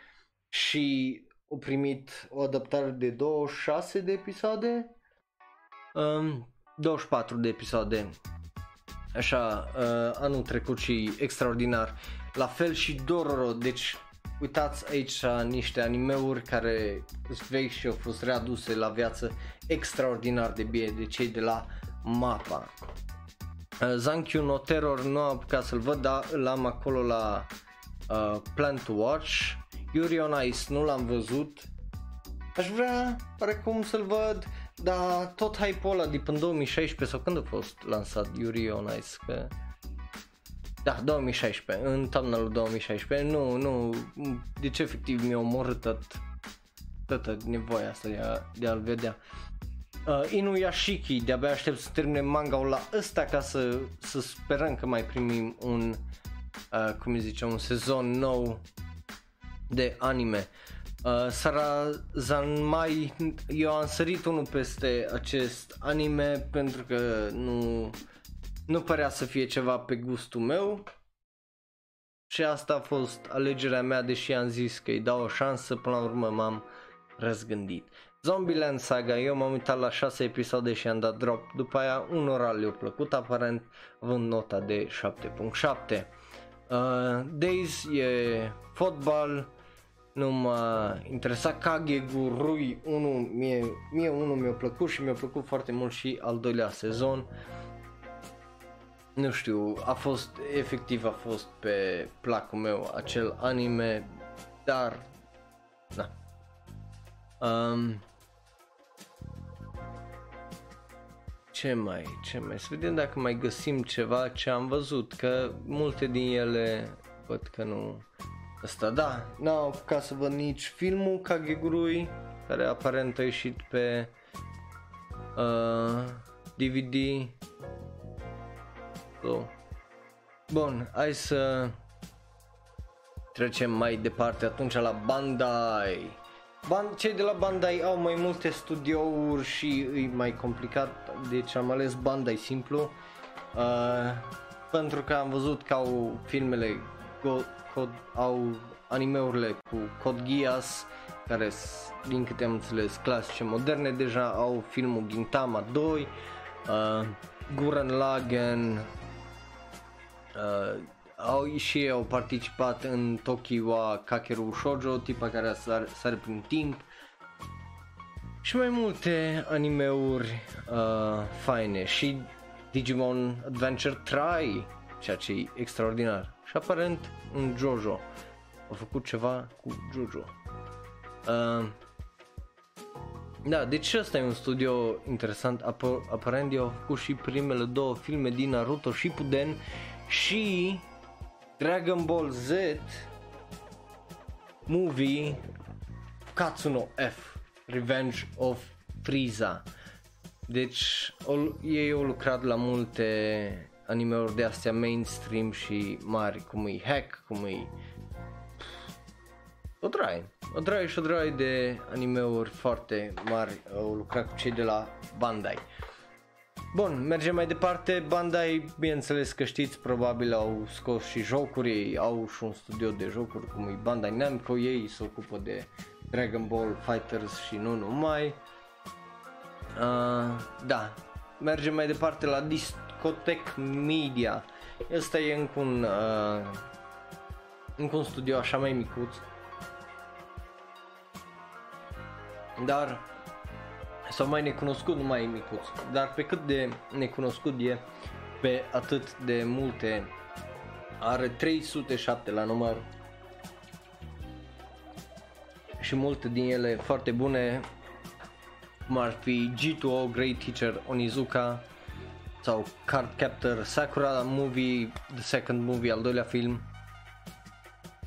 și o primit o adaptare de 26 de episoade, um, 24 de episoade, așa, uh, anul trecut și extraordinar. La fel și Dororo, deci uitați aici niște animeuri care sunt vechi și au fost readuse la viață extraordinar de bine de cei de la MAPA. Uh, Zankyu no Terror nu am apucat să-l văd, dar îl am acolo la uh, Plan to Watch. Yuri on Ice nu l-am văzut. Aș vrea, pare cum să-l văd, dar tot hype-ul ăla de până 2016 sau când a fost lansat Yuri on Ice, că da, 2016, în toamna lui 2016, nu, nu, deci efectiv mi-a omorât tot, toată nevoia asta de, a, de a-l vedea. Uh, Inuyashiki, de-abia aștept să termine manga-ul la ăsta ca să, să sperăm că mai primim un, uh, cum îi zice, un sezon nou de anime. Uh, Sara Zanmai, eu am sărit unul peste acest anime pentru că nu, nu părea să fie ceva pe gustul meu și asta a fost alegerea mea, deși am zis că îi dau o șansă, până la urmă m-am răzgândit. Zombieland Saga, eu m-am uitat la 6 episoade și am dat drop, după aia unora le-a plăcut aparent, având nota de 7.7. Uh, Days e fotbal, nu m-a interesat Kage Gurui 1, mie, mie unul mi-a plăcut și mi-a plăcut foarte mult și al doilea sezon. Nu știu, a fost, efectiv a fost pe placul meu acel anime, dar, da. Um, ce mai, ce mai, să vedem dacă mai găsim ceva ce am văzut, că multe din ele văd că nu, Asta da, n-am apucat să văd nici filmul Kagegurui, care aparent a ieșit pe uh, DVD. So. Bun, hai să trecem mai departe atunci la Bandai. Band, cei de la Bandai au mai multe studiouri și e mai complicat, deci am ales Bandai simplu. Uh, pentru că am văzut că au filmele Go, Cod, au animeurile cu Code Geass, care din câte am înțeles clasice moderne deja, au filmul Gintama 2, uh, Guren Lagen, uh, au și ei au participat în Tokiwa Kakeru Shoujo, tipa care sare, sare prin timp și mai multe animeuri uh, faine și Digimon Adventure 3, ceea ce e extraordinar și aparent un Jojo. A făcut ceva cu Jojo. Uh, da, deci ăsta e un studio interesant. Ap- aparent eu au făcut și primele două filme din Naruto Shippuden și Dragon Ball Z movie Katsuno F Revenge of Frieza. Deci o, ei au lucrat la multe animeuri de astea mainstream și mari, cum e Hack, cum e o draie, o draie și o draie de animeuri foarte mari au lucrat cu cei de la Bandai. Bun, mergem mai departe, Bandai, bineînțeles că știți, probabil au scos și jocuri, ei au și un studio de jocuri cum e Bandai Namco, ei se ocupă de Dragon Ball Fighters și nu numai. Uh, da, mergem mai departe la Dist Discotec Media. Ăsta e încă un, uh, încă un studio așa mai micuț. Dar sau mai necunoscut, nu mai e micuț, dar pe cât de necunoscut e, pe atât de multe, are 307 la număr și multe din ele foarte bune, cum ar fi G2O, Great Teacher Onizuka, sau Card Captor Sakura Movie, the second movie, al doilea film.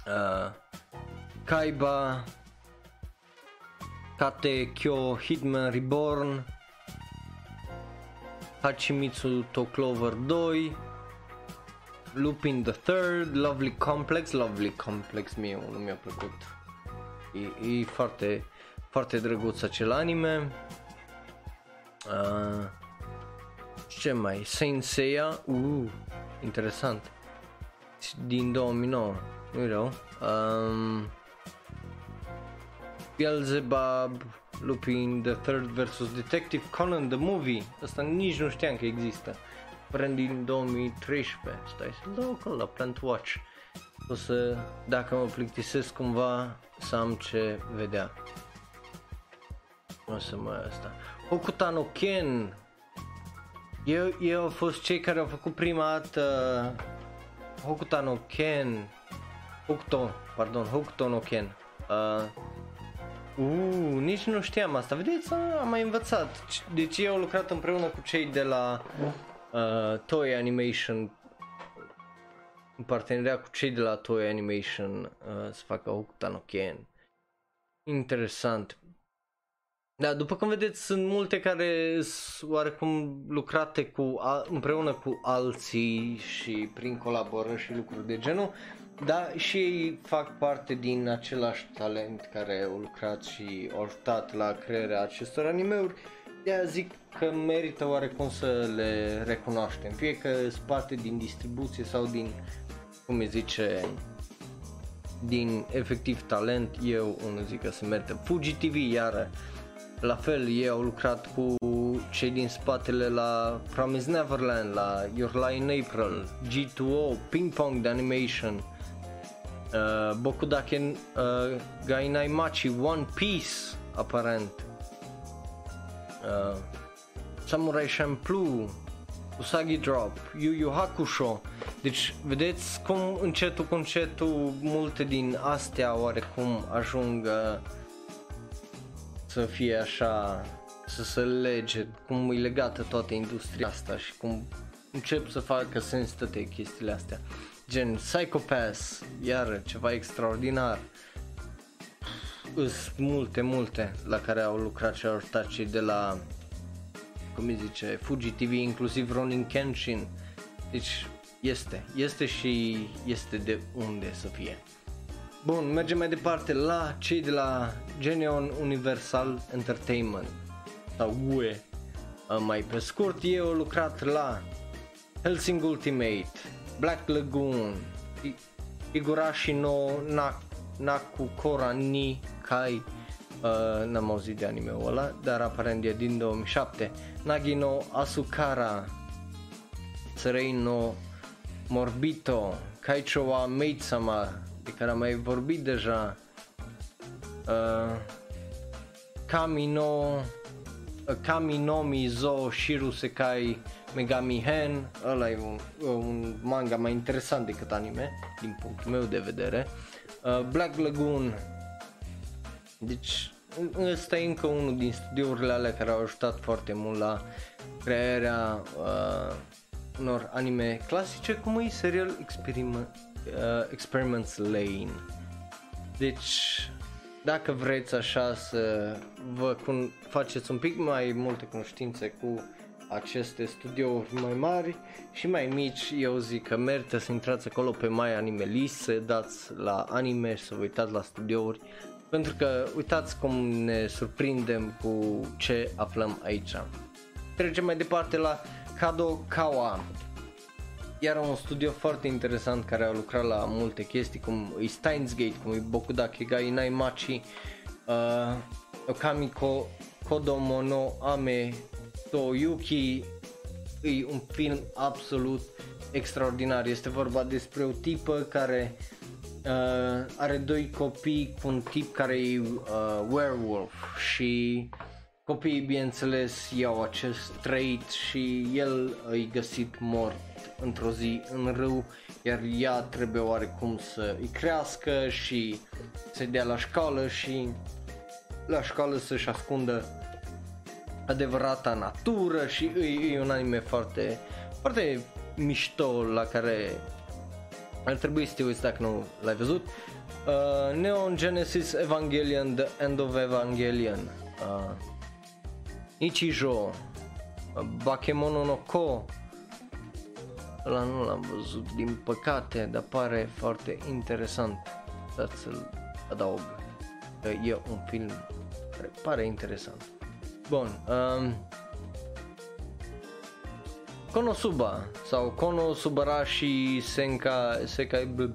Uh, Kaiba, Kate Kyo Hitman Reborn, Hachimitsu to Clover 2, Lupin the Third, Lovely Complex, Lovely Complex mie nu mi-a plăcut. E, e foarte, foarte drăguț acel anime. Uh, ce mai? Saint Seiya? Uh, interesant. Din 2009. Nu rău. Um, Beelzebub, Lupin the Third vs. Detective Conan the Movie. Asta nici nu știam că există. Prend din 2013. Stai să dau acolo la Plant Watch. o să, dacă mă plictisesc cumva, să am ce vedea. O să mai asta. Hokutano Ken. Eu, eu au fost cei care au făcut prima dată Hokutano Ken. Hokuto, pardon, Hokuto no Ken. Uh, uh, nici nu știam asta. Vedeți, am mai învățat. Deci eu au lucrat împreună cu cei de la uh, Toy Animation în parteneria cu cei de la Toy Animation uh, să facă Hokuto no Ken. Interesant. Da, după cum vedeți, sunt multe care sunt oarecum lucrate cu, împreună cu alții și prin colaborări și lucruri de genul, dar și ei fac parte din același talent care au lucrat și au ajutat la crearea acestor animeuri. De zic că merită oarecum să le recunoaștem, fie că sunt parte din distribuție sau din, cum îi zice, din efectiv talent, eu unul zic că se merită. Fuji TV iară la fel, ei au lucrat cu cei din spatele la Promise Neverland, la Your Lie in April, G2O, Ping Pong de Animation, uh, Bokudaken uh, Gainai Machi, One Piece, aparent, uh, Samurai Champloo, Usagi Drop, Yu Yu Hakusho. Deci, vedeți cum încetul cu încetul multe din astea oarecum ajung uh, să fie așa, să se lege, cum e legată toată industria asta și cum încep să facă sens toate chestiile astea. Gen Psychopass, iar ceva extraordinar. Sunt multe, multe la care au lucrat și au ajutat cei de la, cum îi zice, Fuji TV, inclusiv Ronin Kenshin. Deci este, este și este de unde să fie. Bun, mergem mai departe la cei de la Genion Universal Entertainment sau UE. Mai pe scurt, eu au lucrat la Helsing Ultimate, Black Lagoon, Igurashi no Naku Kora ni Kai uh, n-am auzit de anime-ul ăla, dar aparent e din 2007 Nagino Asukara Tsurei no Morbito Kaicho wa Meitsama de care am mai vorbit deja. Uh, Kamino uh, Kaminomi Zo Shiru Sekai Megami Hen ăla e un, un manga mai interesant decât anime din punctul meu de vedere. Uh, Black Lagoon. Deci ăsta e încă unul din studiourile alea care au ajutat foarte mult la crearea uh, unor anime clasice cum e Serial Experiment uh, Experiments Lane. Deci, dacă vreți așa să vă cun- faceți un pic mai multe cunoștințe cu aceste studiouri mai mari și mai mici, eu zic că merită să intrați acolo pe My Anime List, să dați la anime și să vă uitați la studiouri, pentru că uitați cum ne surprindem cu ce aflăm aici. Trecem mai departe la Kadokawa iar un studio foarte interesant care a lucrat la multe chestii cum e Steins Gate, cum e Bokudake Gai Naimachi, uh, Okami Ko, Kodomo no Ame Toyuki, e un film absolut extraordinar. Este vorba despre o tipă care uh, are doi copii cu un tip care e uh, werewolf și copiii bineînțeles iau acest trait și el îi găsit mort într-o zi în râu, iar ea trebuie oarecum să îi crească și să dea la școală și la școală să-și ascundă adevărata natură și e, e un anime foarte, foarte mișto la care ar trebui să te uiți dacă nu l-ai văzut. Uh, Neon Genesis Evangelion The End of Evangelion uh, Ichijo uh, Bakemono no Ko Ăla nu l-am văzut, din păcate, dar pare foarte interesant. Dați să-l adaug. Că e un film care pare interesant. Bun. Um, Konosuba sau Konosubarashi Senka Sekai B.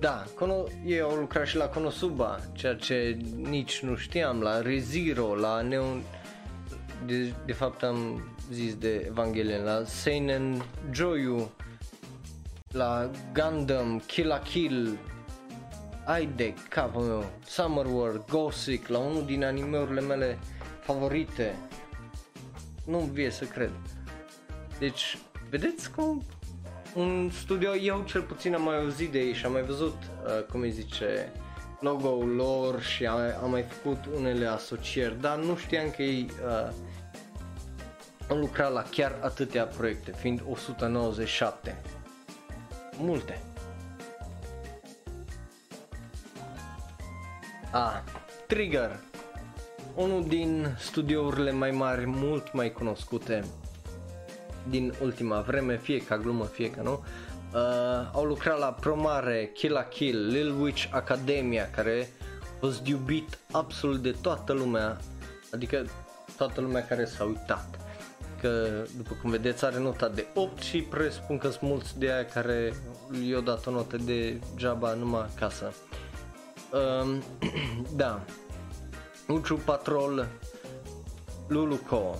Da, Kono, eu au lucrat și la Konosuba, ceea ce nici nu știam, la Rezero, la Neon... De, de fapt am zis de Evangelion, la Seinen Joyu, la Gundam, Kill la Kill, ai de capul meu, Summer World, Gothic, la unul din animeurile mele favorite. Nu-mi vie să cred. Deci, vedeți cum un studio, eu cel puțin am mai auzit de ei și am mai văzut, uh, cum îi zice, logo-ul lor și am, am mai făcut unele asocieri, dar nu știam că ei uh, au lucrat la chiar atâtea proiecte, fiind 197. Multe. A, Trigger. Unul din studiourile mai mari, mult mai cunoscute din ultima vreme, fie ca glumă, fie ca nu, uh, au lucrat la Promare, Kill la Kill, Lil Witch Academia, care a fost iubit absolut de toată lumea, adică toată lumea care s-a uitat. Că, după cum vedeți, are nota de 8 și presupun că sunt mulți de aia care i-au dat o notă de geaba numai acasă. Uh, [CLEARS THROAT] da. Uchu Patrol, Luluco,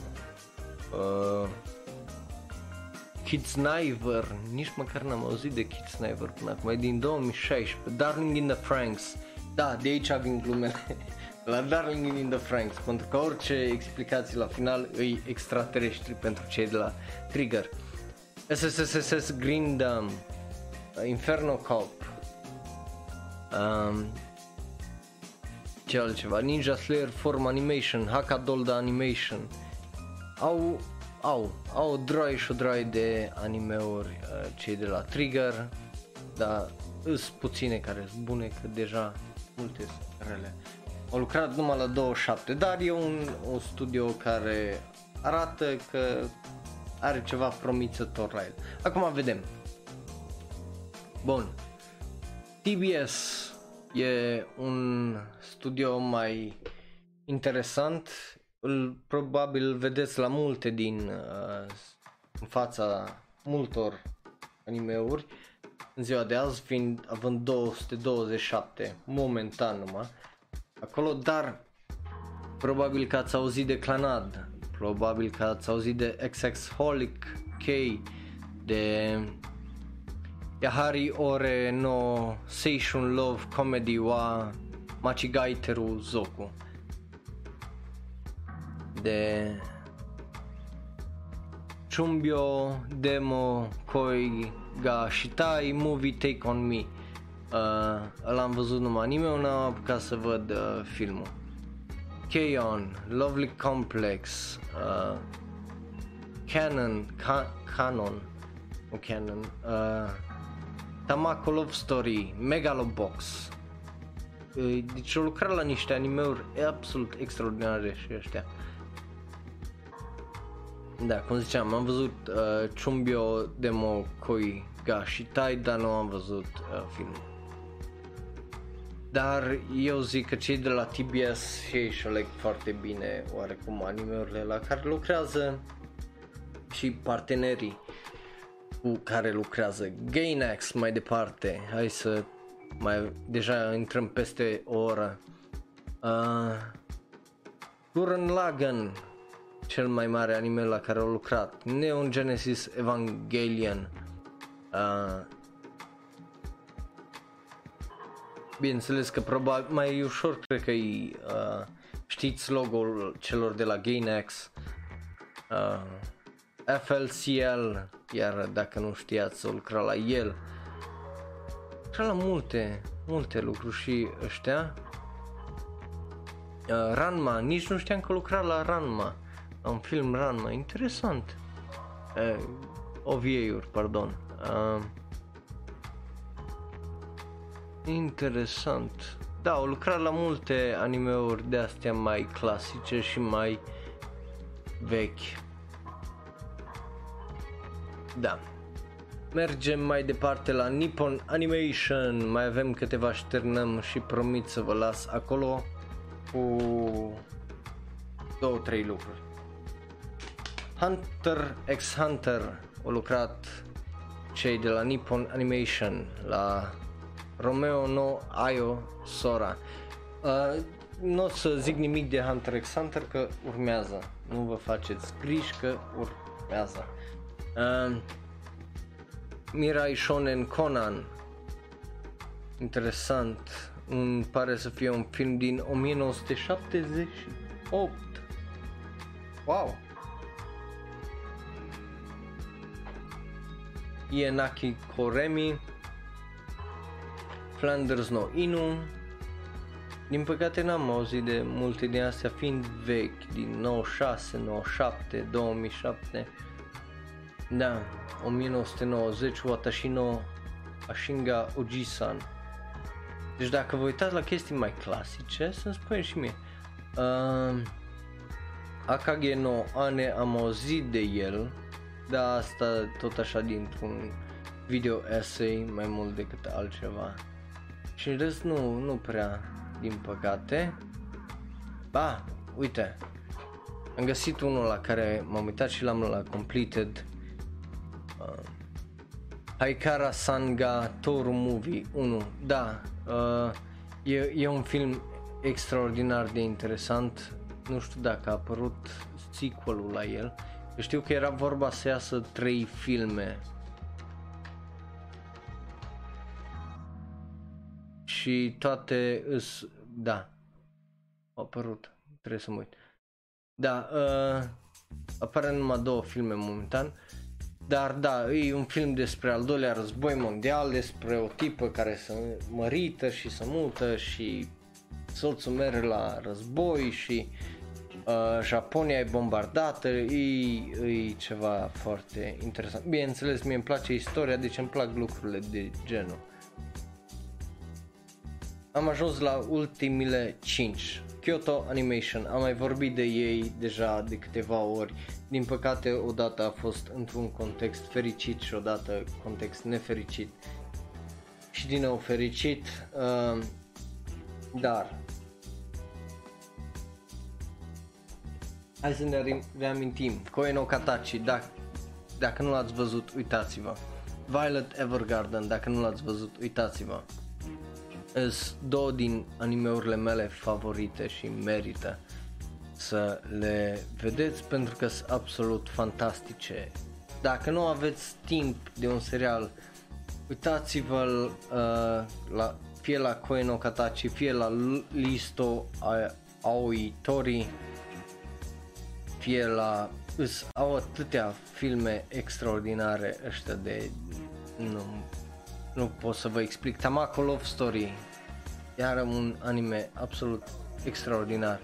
uh, Kidsniver, nici măcar n-am auzit de Kidsniver până acum, e din 2016, Darling in the Franks, da, de aici vin glumele, [LAUGHS] la Darling in the Franks, pentru că orice explicație la final îi extraterestri pentru cei de la Trigger. SSSS Green Dam, Inferno Cop, um, ce altceva, Ninja Slayer Form Animation, Hakadolda Animation, au au, au droi și o droi de animeuri uh, cei de la Trigger, dar sunt puține care sunt bune, că deja multe sunt rele. Au lucrat numai la 27, dar e un, un studio care arată că are ceva promițător la el. Acum vedem. Bun. TBS e un studio mai interesant îl probabil vedeți la multe din uh, în fața multor animeuri în ziua de azi fiind având 227 momentan numai acolo dar probabil că ați auzit de Clanad probabil că ați auzit de XX Holic K de Yahari ore no Seishun Love Comedy wa Machigaiteru Zoku. De Chumbyo Demo Koi Ga Shitai Movie Take On Me uh, l-am văzut numai anime, n-am apucat să văd uh, filmul. K-On, Lovely Complex uh, Canon, ca- Canon o Canon uh, Tamako Love Story, Megalobox. Uh, deci au lucrat la niște animeuri absolut extraordinare și ăștia. Da, cum ziceam, am văzut uh, Chumbyo Demo Koi Ga Tai, dar nu am văzut uh, filmul. Dar eu zic că cei de la TBS și ei și aleg foarte bine oarecum animeurile la care lucrează și partenerii cu care lucrează. Gainax mai departe, hai să mai deja intrăm peste o oră. Uh, Gurren Lagann cel mai mare anime la care au lucrat, Neon Genesis Evangelion. Uh, bineînțeles că probabil mai ușor cred că uh, știți logo-ul celor de la Gainax. Uh, FLCL, iar dacă nu știați, o lucra la el. Lucra la multe, multe lucruri și ăștia. Uh, Ranma, nici nu știam că lucra la Ranma un film run mai interesant. Uh, OVA-uri, pardon. Uh, interesant. Da, au lucrat la multe animeuri de astea mai clasice și mai vechi. Da. Mergem mai departe la Nippon Animation, mai avem câteva și terminăm și promit să vă las acolo cu două, trei lucruri. Hunter x Hunter au lucrat cei de la Nippon Animation la Romeo no Ayo Sora. Uh, nu o să zic nimic de Hunter x Hunter că urmează. Nu vă faceți griji că urmează. Uh, Mirai Shonen Conan. Interesant. Un, pare să fie un film din 1978. Wow. Ienaki Koremi. Flanders no Inu. Din păcate n-am auzit de multe din astea fiind vechi, din 96, 97, 2007. Da, 1990, Watashi no Ashinga Ojisan. Deci dacă vă uitați la chestii mai clasice, să-mi spuneți și mie. Uh, Akage no Ane am auzit de el, dar asta tot așa dintr-un video essay mai mult decât altceva. Și în rest nu, nu prea, din păcate. Ba, uite, am găsit unul la care m-am uitat și l-am la completed. Uh, Haikara Sanga Toru Movie 1. Da, uh, e, e un film extraordinar de interesant. Nu știu dacă a apărut sequelul la el. știu că era vorba să iasă trei filme. Și toate îs, da, au apărut, trebuie să mă uit. Da, uh, apare numai două filme momentan. Uh, dar da, e un film despre al doilea război mondial, despre o tipă care se mărită și se mută și soțul merge la război și uh, Japonia e bombardată, e, e ceva foarte interesant. Bineînțeles, mie îmi place istoria, deci îmi plac lucrurile de genul. Am ajuns la ultimile 5. Kyoto Animation, am mai vorbit de ei deja de câteva ori din păcate odată a fost într-un context fericit și odată context nefericit și din nou fericit, uh, dar hai să ne reamintim, Koe no Katachi, dacă, dacă nu l-ați văzut, uitați-vă. Violet Evergarden, dacă nu l-ați văzut, uitați-vă. Sunt două din animeurile mele favorite și merită să le vedeți pentru că sunt absolut fantastice. Dacă nu aveți timp de un serial, uitați-vă uh, la, fie la Koe no Katachi, fie la Listo Aoi Tori, fie la... Îs, au atâtea filme extraordinare ăștia de... Nu, nu pot să vă explic. Tamako Love Story, iar un anime absolut extraordinar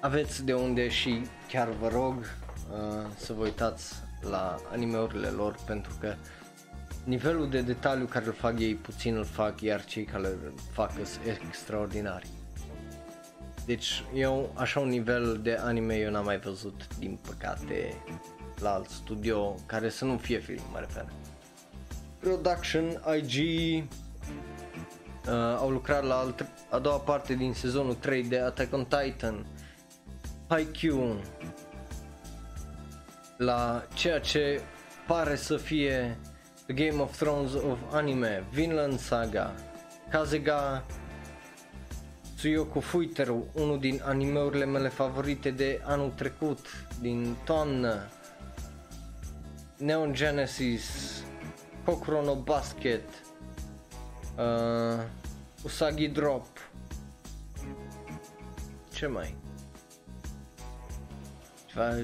aveți de unde și chiar vă rog uh, să vă uitați la animeurile lor pentru că nivelul de detaliu care îl fac ei puțin îl fac iar cei care îl fac sunt extraordinari. Deci eu așa un nivel de anime eu n-am mai văzut din păcate la alt studio care să nu fie film mă refer. Production IG uh, au lucrat la alt, a doua parte din sezonul 3 de Attack on Titan Haikyuu la ceea ce pare să fie The Game of Thrones of Anime, Vinland Saga, Kazega Tsuyoku Fuiteru, unul din animeurile mele favorite de anul trecut, din toamnă, Neon Genesis, Kokoro Basket, uh, Usagi Drop, ce mai?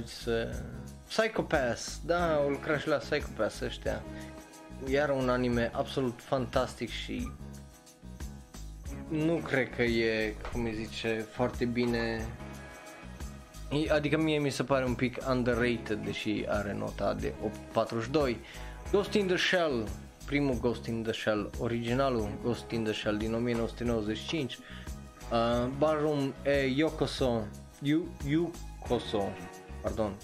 să... Psychopass, da, au lucrat și la Psychopass ăștia. Iar un anime absolut fantastic și nu cred că e, cum îi zice, foarte bine Adică mie mi se pare un pic underrated, deși are nota de 8.42. Ghost in the Shell, primul Ghost in the Shell, originalul Ghost in the Shell din 1995. Uh, Ballroom e Yokoso, Yu, Yukoso, pardon,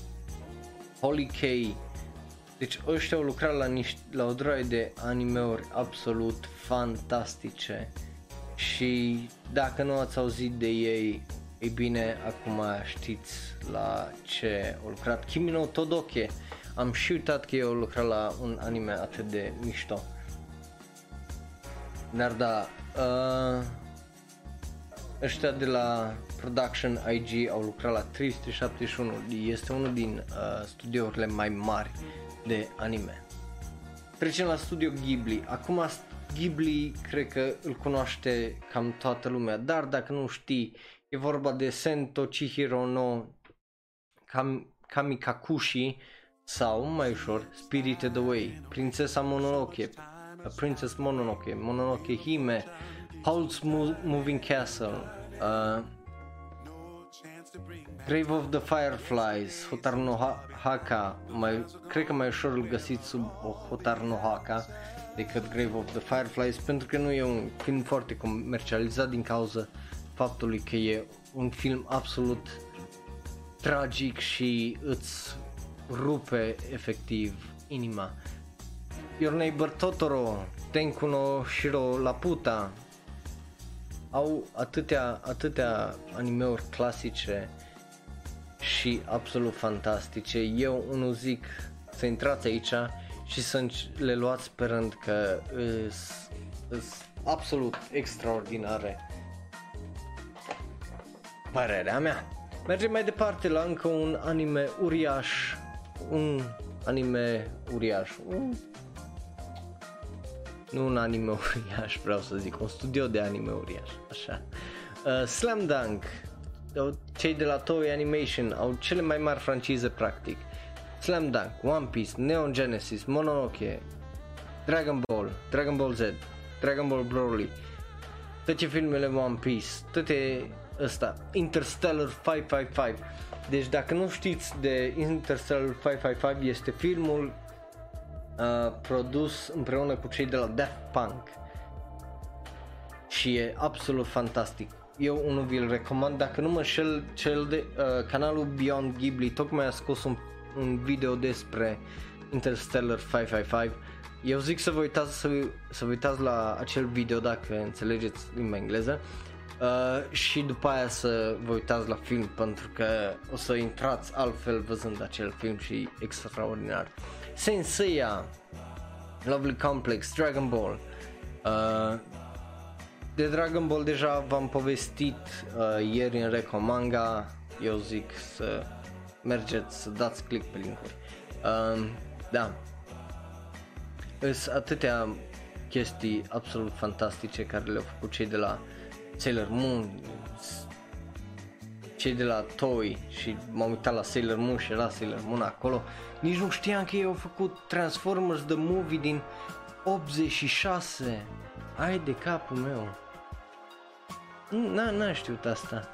Holy K. Deci ăștia au lucrat la, niște, la o droaie de animeuri absolut fantastice și dacă nu ați auzit de ei, e bine, acum știți la ce au lucrat. Kimi no Todoke, am și uitat că eu au lucrat la un anime atât de mișto. Dar da, uh, ăștia de la Production IG au lucrat la 371, este unul din uh, studiourile mai mari de anime. Trecem la studio Ghibli. Acum Ghibli cred că îl cunoaște cam toată lumea, dar dacă nu știi, e vorba de Sento Chihiro no Kam- Kamikakushi sau, mai ușor, Spirited Away, Prințesa Mononoke, Princess Mononoke, Mononoke Hime, Howl's Mo- Moving Castle, uh, Grave of the Fireflies, Hotar no Haka, mai, cred că mai ușor îl găsiți sub Hotar no Haka decât Grave of the Fireflies pentru că nu e un film foarte comercializat din cauza faptului că e un film absolut tragic și îți rupe efectiv inima. Your Neighbor Totoro, Tenku no Shiro Laputa au atâtea, atâtea animeuri clasice și absolut fantastice. Eu unul zic să intrați aici și să le luați pe rând că sunt absolut extraordinare. Părerea mea. Mergem mai departe la încă un anime uriaș, un anime uriaș, un nu un anime [LAUGHS] uriaș vreau să zic, un studio de anime uriaș, așa. Uh, Slam Dunk, cei de la Toei Animation au cele mai mari francize practic. Slam Dunk, One Piece, Neon Genesis, Mononoke, Dragon Ball, Dragon Ball Z, Dragon Ball Broly, toate filmele One Piece, toate ăsta, Interstellar 555. Deci dacă nu știți de Interstellar 555 este filmul uh, produs împreună cu cei de la Daft Punk și e absolut fantastic. Eu unul vi-l recomand, dacă nu mă înșel, cel de uh, canalul Beyond Ghibli tocmai a scos un, un video despre Interstellar 555. Eu zic să vă uitați, să, să vă uitați la acel video dacă înțelegeți limba engleză uh, și după aia să vă uitați la film pentru că o să intrați altfel văzând acel film și extraordinar. Senseiya, Lovely Complex, Dragon Ball. Uh, de Dragon Ball deja v-am povestit uh, ieri în Reco Manga, eu zic să mergeți să dați click pe linkuri. Uh, da, sunt atâtea chestii absolut fantastice care le-au făcut cei de la Sailor Moon, cei de la Toy și m-am uitat la Sailor Moon și era Sailor Moon acolo. Nici nu știam că ei au făcut Transformers The Movie din 86. Ai de capul meu. N- n-am știut asta.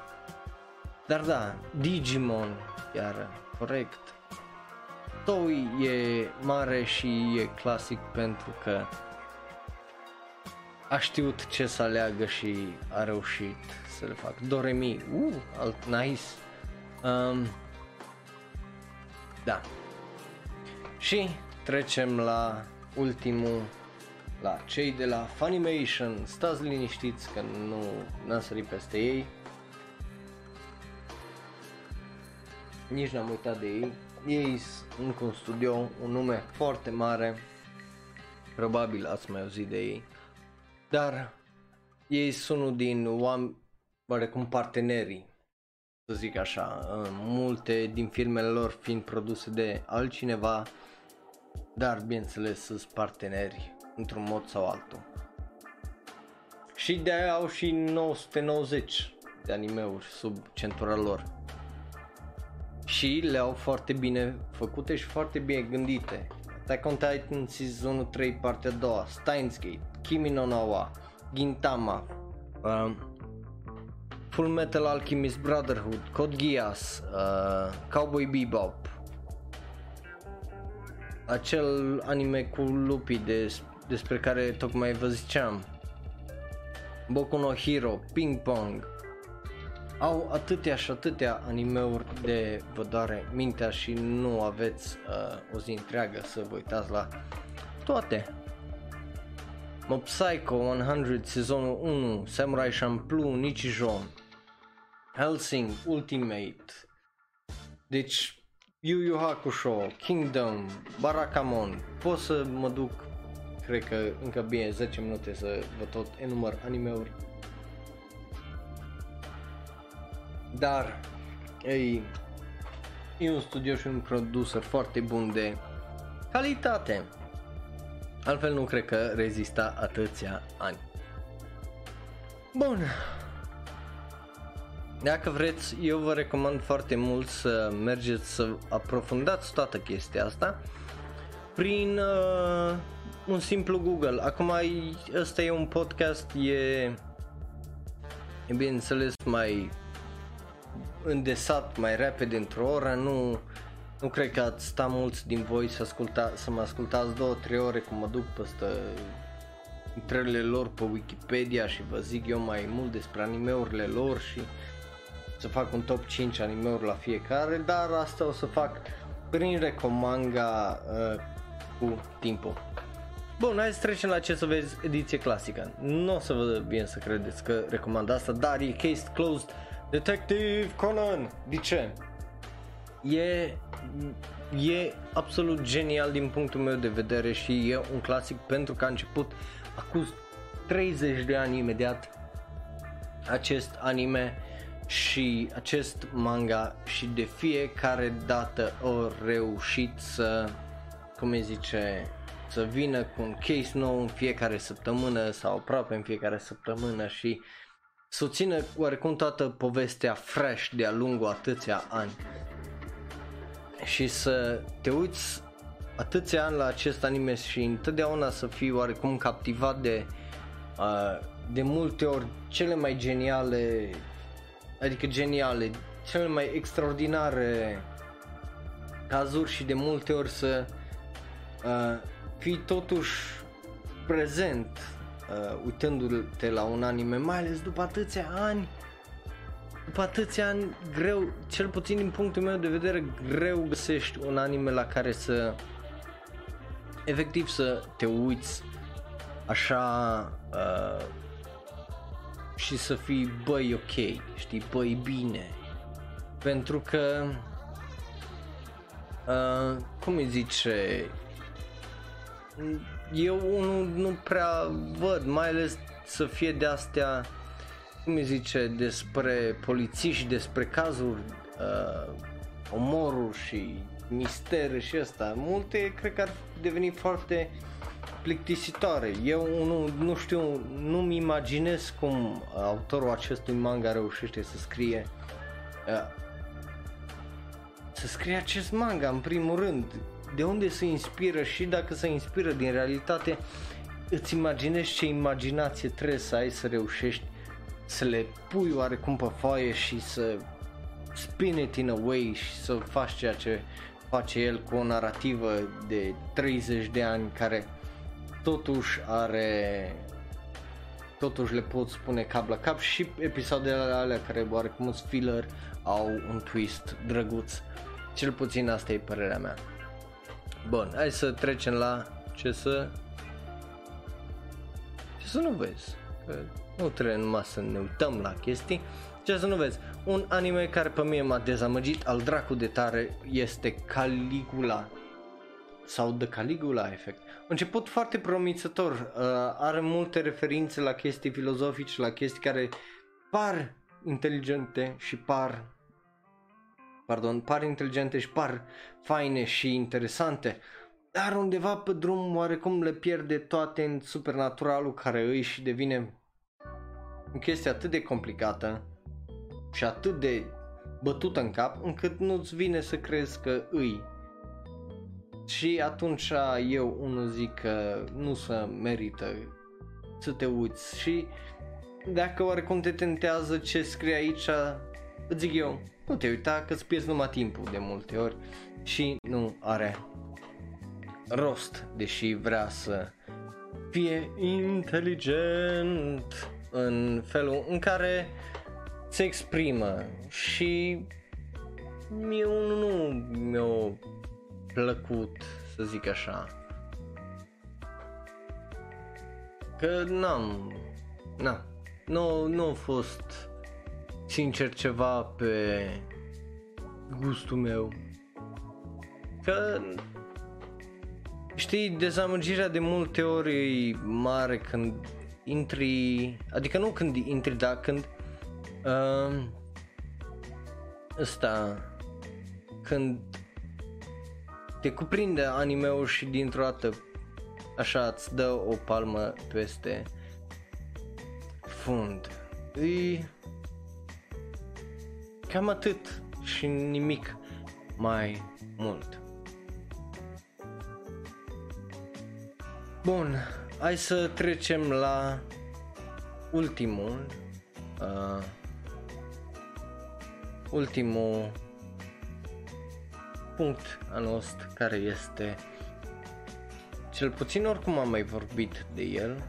Dar da, Digimon, iar corect. Toy e mare și e clasic pentru că a știut ce să aleagă și a reușit să le facă. Doremi, uh, alt nice. Um, da. Și trecem la ultimul, la cei de la Funimation. Stați liniștiți că nu n-am sărit peste ei. Nici n-am uitat de ei. Ei sunt un studio, un nume foarte mare. Probabil ați mai auzit de ei dar ei sunt unul din oameni, oarecum partenerii, să zic așa, multe din filmele lor fiind produse de altcineva, dar bineînțeles sunt parteneri într-un mod sau altul. Și de aia au și 990 de animeuri sub centura lor. Și le-au foarte bine făcute și foarte bine gândite. Attack on Titan Season 3 partea 2, Steins Gate, Kimi no Nawa, Gintama, uh, Full Metal Alchemist Brotherhood, Code Geass, uh, Cowboy Bebop, acel anime cu lupii de, despre care tocmai vă ziceam, Boku no Hero, Ping Pong, au atâtea și atâtea animeuri de vă doare mintea și nu aveți uh, o zi întreagă să vă uitați la toate. Mob Psycho 100 sezonul 1, Samurai Champloo, Nichijou, Helsing Ultimate, deci Yu Yu Hakusho, Kingdom, Barakamon, pot să mă duc, cred că încă bine 10 minute să vă tot enumăr animeuri. Dar ei, e un studio și un producer foarte bun de calitate Altfel nu cred că rezista atâția ani. Bun. Dacă vreți, eu vă recomand foarte mult să mergeți să aprofundați toată chestia asta prin uh, un simplu Google. Acum ăsta e un podcast, e, e bineînțeles mai îndesat mai repede într-o oră, nu, nu cred că ați sta mulți din voi să, asculta, să mă ascultați două, trei ore cum mă duc peste intrările lor pe Wikipedia și vă zic eu mai mult despre animeurile lor și să fac un top 5 animeuri la fiecare, dar asta o să fac prin recomanga uh, cu timpul. Bun, hai să trecem la ce să vezi ediție clasică. Nu o să vă bine să credeți că recomand asta, dar e Case Closed Detective Conan. De ce? E, e absolut genial din punctul meu de vedere și e un clasic pentru că a început acum 30 de ani imediat acest anime și acest manga și de fiecare dată au reușit să, cum îi zice, să vină cu un case nou în fiecare săptămână sau aproape în fiecare săptămână și să țină oarecum toată povestea fresh de-a lungul atâția ani. Și să te uiți atâția ani la acest anime și întotdeauna să fii oarecum captivat de uh, de multe ori cele mai geniale adică geniale cele mai extraordinare cazuri și de multe ori să uh, fii totuși prezent uh, uitându-te la un anime, mai ales după atâția ani, după atâția ani, greu, cel puțin din punctul meu de vedere, greu găsești un anime la care să efectiv să te uiți așa uh, și să fii băi ok, știi, băi bine. Pentru că uh, cum îi zice eu unul nu prea văd, mai ales să fie de astea, cum îi zice, despre polițiști, despre cazuri, uh, omoruri și mistere și asta. Multe cred că ar deveni foarte plictisitoare. Eu nu, nu știu, nu-mi imaginez cum autorul acestui manga reușește să scrie uh, să scrie acest manga în primul rând de unde se inspiră și dacă se inspiră din realitate, îți imaginezi ce imaginație trebuie să ai să reușești să le pui oarecum pe foaie și să spin it in a way și să faci ceea ce face el cu o narrativă de 30 de ani care totuși are totuși le pot spune cap la cap și episoadele alea care oarecum sunt filler au un twist drăguț. Cel puțin asta e părerea mea. Bun, hai să trecem la ce să... Ce să nu vezi. Că nu trebuie numai să ne uităm la chestii. Ce să nu vezi. Un anime care pe mine m-a dezamăgit al dracu de tare este Caligula. Sau The Caligula Effect. A început foarte promițător. Uh, are multe referințe la chestii filozofice, la chestii care par inteligente și par pardon, par inteligente și par faine și interesante, dar undeva pe drum oarecum le pierde toate în supernaturalul care își și devine o chestie atât de complicată și atât de bătută în cap încât nu-ți vine să crezi că îi. Și atunci eu unul zic că nu se merită să te uiți și dacă oarecum te tentează ce scrie aici, zic eu, nu te uita că îți pierzi numai timpul de multe ori și nu are rost, deși vrea să fie inteligent în felul în care se exprimă. Și mie unul nu mi-a plăcut să zic așa. Că n-am na, nu, nu a fost sincer ceva pe gustul meu. Că știi, dezamăgirea de multe ori e mare când intri, adică nu când intri, dar când uh, ăsta, când te cuprinde animeul și dintr-o dată așa îți dă o palmă peste fund. E cam atât și nimic mai mult. Bun, hai să trecem la ultimul uh, ultimul punct anul ăsta care este cel puțin oricum am mai vorbit de el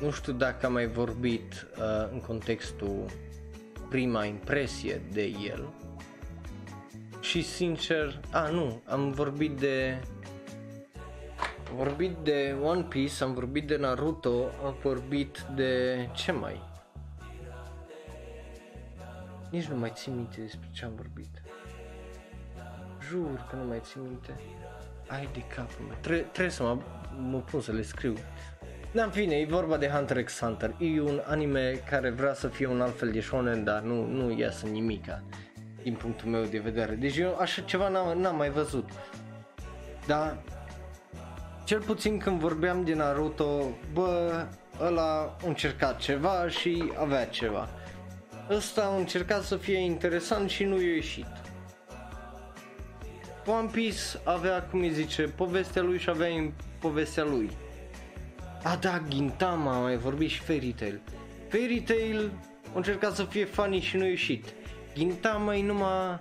nu știu dacă am mai vorbit uh, în contextul prima impresie de el și sincer, a nu, am vorbit de am vorbit de One Piece, am vorbit de Naruto, am vorbit de ce mai? Nici nu mai țin minte despre ce am vorbit. Jur că nu mai țin minte. Ai de capul meu. Tre- trebuie să mă, mă pun să le scriu. Da, în fine, e vorba de Hunter x Hunter. E un anime care vrea să fie un alt fel de shonen, dar nu, nu iasă nimica din punctul meu de vedere. Deci eu așa ceva n-am, n-am mai văzut. Dar cel puțin când vorbeam de Naruto, bă, ăla a încercat ceva și avea ceva. Ăsta a încercat să fie interesant și nu i-a ieșit. One Piece avea, cum îi zice, povestea lui și avea povestea lui. A, da, Gintama, am mai vorbit și Fairy Tail. Fairy Tail a încercat să fie funny și nu a ieșit. Gintama e numai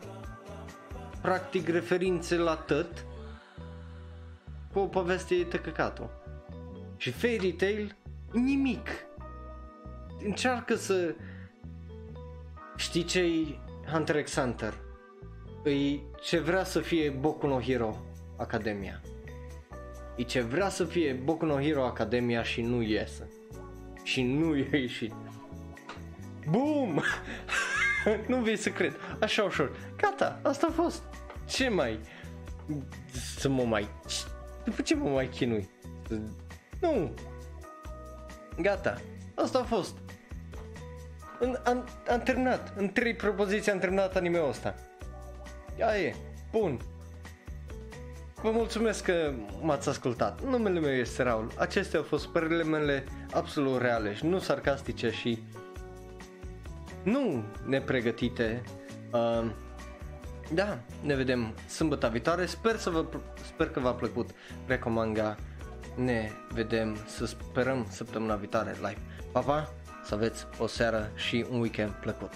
practic referințe la tăt cu o poveste tăcăcatul. Și Fairy Tail nimic. Încearcă să știi ce Hunter x Hunter? E ce vrea să fie Boku no Hero Academia. E ce vrea să fie Boku no Hero Academia și nu iese. Și nu e ieșit. Boom! [LAUGHS] nu vei să cred. Așa ușor. Gata, asta a fost. Ce mai? Să mă mai... După ce mă mai chinui? Nu. Gata. Asta a fost. Am, am terminat. În trei propoziții am terminat anime-ul ăsta. Ia e. Bun. Vă mulțumesc că m-ați ascultat. Numele meu este Raul. Acestea au fost părerile mele absolut reale și nu sarcastice și nu nepregătite. Uh, da, ne vedem sâmbătă viitoare. Sper, să vă, sper că v-a plăcut Recomanga. Ne vedem, să sperăm săptămâna viitoare live. Pa, pa, să aveți o seară și un weekend plăcut.